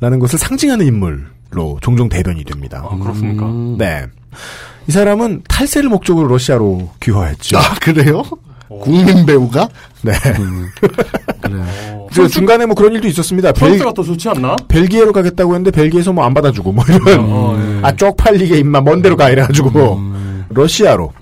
C: 라는 것을 상징하는 인물로 종종 대변이 됩니다.
B: 아, 그렇습니까?
D: 음.
C: 네. 이 사람은 탈세를 목적으로 러시아로 귀화했죠.
D: 아, 그래요? 국민 배우가?
C: 네.
D: 그래요.
C: 그 중간에 뭐 그런 일도 있었습니다. 벨,
B: 프랑스가 더 좋지 않나?
C: 벨기에로 가겠다고 했는데 벨기에에서 뭐 안 받아주고 뭐 이런
B: 어, 예.
C: 아 쪽팔리게 임마 먼 데로 가 이래가지고 러시아로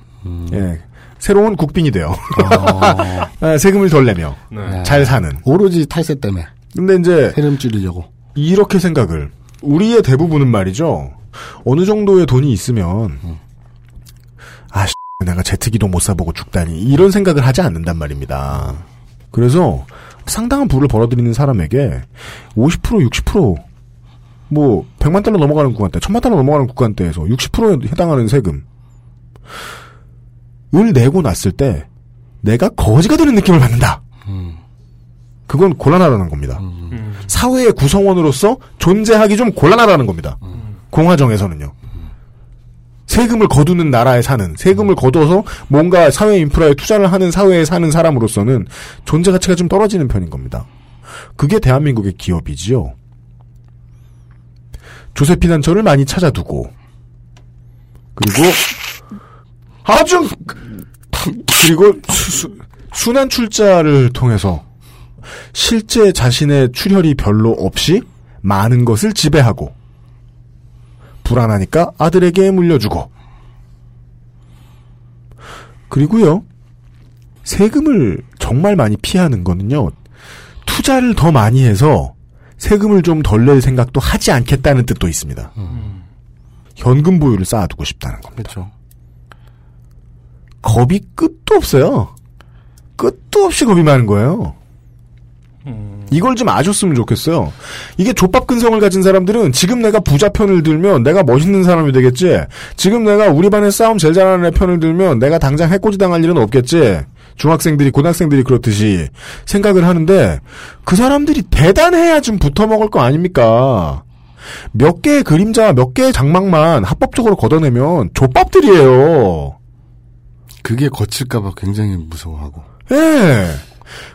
C: 예 새로운 국빈이 돼요. 아, 세금을 덜 내며
B: 네.
C: 잘 사는.
D: 오로지 탈세 때문에.
C: 근데 이제
D: 세금 줄이려고.
C: 이렇게 생각을 우리의 대부분은 말이죠. 어느 정도의 돈이 있으면 아 씨, 내가 제트기도 못 사보고 죽다니 이런 생각을 하지 않는단 말입니다. 그래서 상당한 부를 벌어들이는 사람에게 50% 60%뭐 100만 달러 넘어가는 구간대, 1000만 달러 넘어가는 구간대에서 60%에 해당하는 세금 을 내고 났을 때 내가 거지가 되는 느낌을 받는다. 그건 곤란하다는 겁니다.
B: 음.
C: 사회의 구성원으로서 존재하기 좀 곤란하다는 겁니다. 공화정에서는요. 세금을 거두는 나라에 사는, 세금을 거둬서 뭔가 사회 인프라에 투자를 하는 사회에 사는 사람으로서는 존재 가치가 좀 떨어지는 편인 겁니다. 그게 대한민국의 기업이지요. 조세 피난처를 많이 찾아두고, 그리고 아주 그리고 수, 순환 출자를 통해서 실제 자신의 출혈이 별로 없이 많은 것을 지배하고 불안하니까 아들에게 물려주고 그리고요 세금을 정말 많이 피하는 거는요 투자를 더 많이 해서 세금을 좀 덜 낼 생각도 하지 않겠다는 뜻도 있습니다. 현금 보유를 쌓아두고 싶다는 겁니다.
D: 그렇죠.
C: 겁이 끝도 없어요. 끝도 없이 겁이 많은 거예요. 이걸 좀 아셨으면 좋겠어요. 이게 족밥 근성을 가진 사람들은 지금 내가 부자 편을 들면 내가 멋있는 사람이 되겠지. 지금 내가 우리 반에 싸움 제일 잘하는 애 편을 들면 내가 당장 해코지 당할 일은 없겠지. 중학생들이 고등학생들이 그렇듯이 생각을 하는데 그 사람들이 대단해야 좀 붙어 먹을 거 아닙니까? 몇 개의 그림자, 몇 개의 장막만 합법적으로 걷어내면 족밥들이에요.
D: 그게 거칠까봐 굉장히 무서워하고.
C: 예.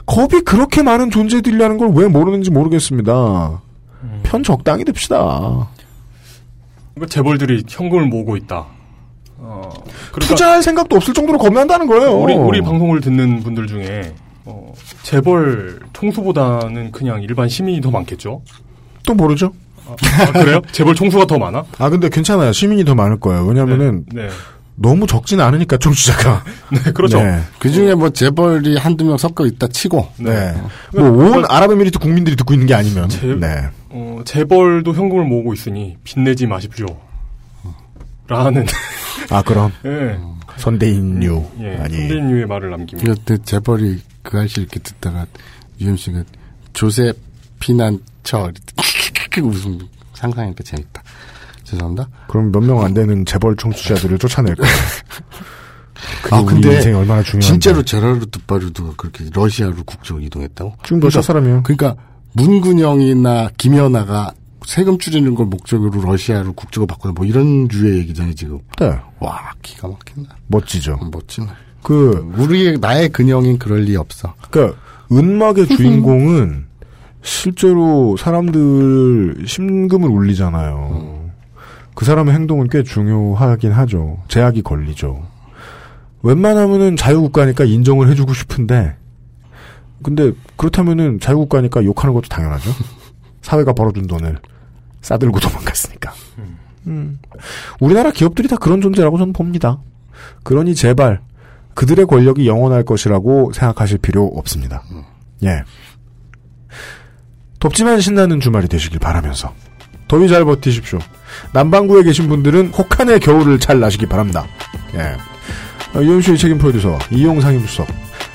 C: 겁이 그렇게 많은 존재들이라는 걸 왜 모르는지 모르겠습니다. 편 적당히 듭시다.
B: 그러니까 재벌들이 현금을 모으고 있다. 어, 그러니까
C: 투자할 생각도 없을 정도로 겁난다는 거예요.
B: 우리 우리 방송을 듣는 분들 중에 어, 재벌 총수보다는 그냥 일반 시민이 더 많겠죠.
C: 또 모르죠.
B: 아, 그래요? 재벌 총수가 더 많아?
C: 아 근데 괜찮아요. 시민이 더 많을 거예요. 왜냐면은
B: 네.
C: 너무 적진 않으니까 청취자가.
B: 네, 그렇죠.
D: 그 중에 뭐 재벌이 한두 명 섞여 있다 치고.
C: 네. 뭐 온 아랍에미리트 국민들이 듣고 있는 게 아니면.
B: 재,
C: 네.
B: 어, 재벌도 현금을 모으고 있으니 빚내지 마십시오. 라는.
C: 아 그럼.
B: 예.
C: 선대인류.
B: 예.
C: 아니.
B: 선대인류의 말을 남깁니다.
D: 그때 재벌이 그 아저씨 이렇게 듣다가 유현 씨가 조세 피난처 웃음 상상하니까 재밌다. 죄송합니다.
C: 그럼 몇 명 안 되는 재벌 청취자들을 쫓아낼 거예요.
D: 아 근데
C: 인생이 얼마나 중요한지.
D: 진짜로 제라르 두파르드가 그렇게 러시아로 국적으로 이동했다고?
C: 지금 러시아 사람이에요.
D: 그러니까 문근영이나 김연아가 세금 줄이는 걸 목적으로 러시아로 국적을 바꾸는 뭐 이런 류의 얘기잖아요 지금.
C: 네.
D: 와 기가 막힌다.
C: 멋지죠.
D: 멋지네.
C: 그
D: 우리의 나의 근영인 그럴 리 없어.
C: 그러니까 은막의 주인공은 실제로 사람들 심금을 울리잖아요. 그 사람의 행동은 꽤 중요하긴 하죠. 제약이 걸리죠. 웬만하면은 자유국가니까 인정을 해주고 싶은데, 근데 그렇다면은 자유국가니까 욕하는 것도 당연하죠. 사회가 벌어준 돈을 싸들고 도망갔으니까. 음. 우리나라 기업들이 다 그런 존재라고 저는 봅니다. 그러니 제발 그들의 권력이 영원할 것이라고 생각하실 필요 없습니다. 예. 덥지만 신나는 주말이 되시길 바라면서 더위 잘 버티십시오. 남반구에 계신 분들은 혹한의 겨울을 잘 나시기 바랍니다. 예. 어, 이현수의 책임 프로듀서 이용 상 임수석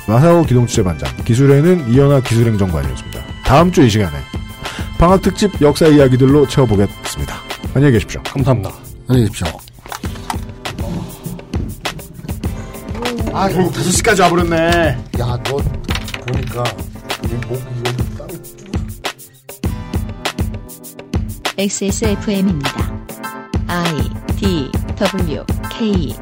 C: 마사오 기동취재반장 기술에는 이현아 기술행정관이었습니다. 다음 주 이 시간에 방학 특집 역사 이야기들로 채워보겠습니다. 안녕히 계십시오.
B: 감사합니다.
D: 안녕히 계십시오.
C: 아 결국 5시까지 와버렸네.
D: 야, 너 보니까 목
A: XSFM입니다. I D W K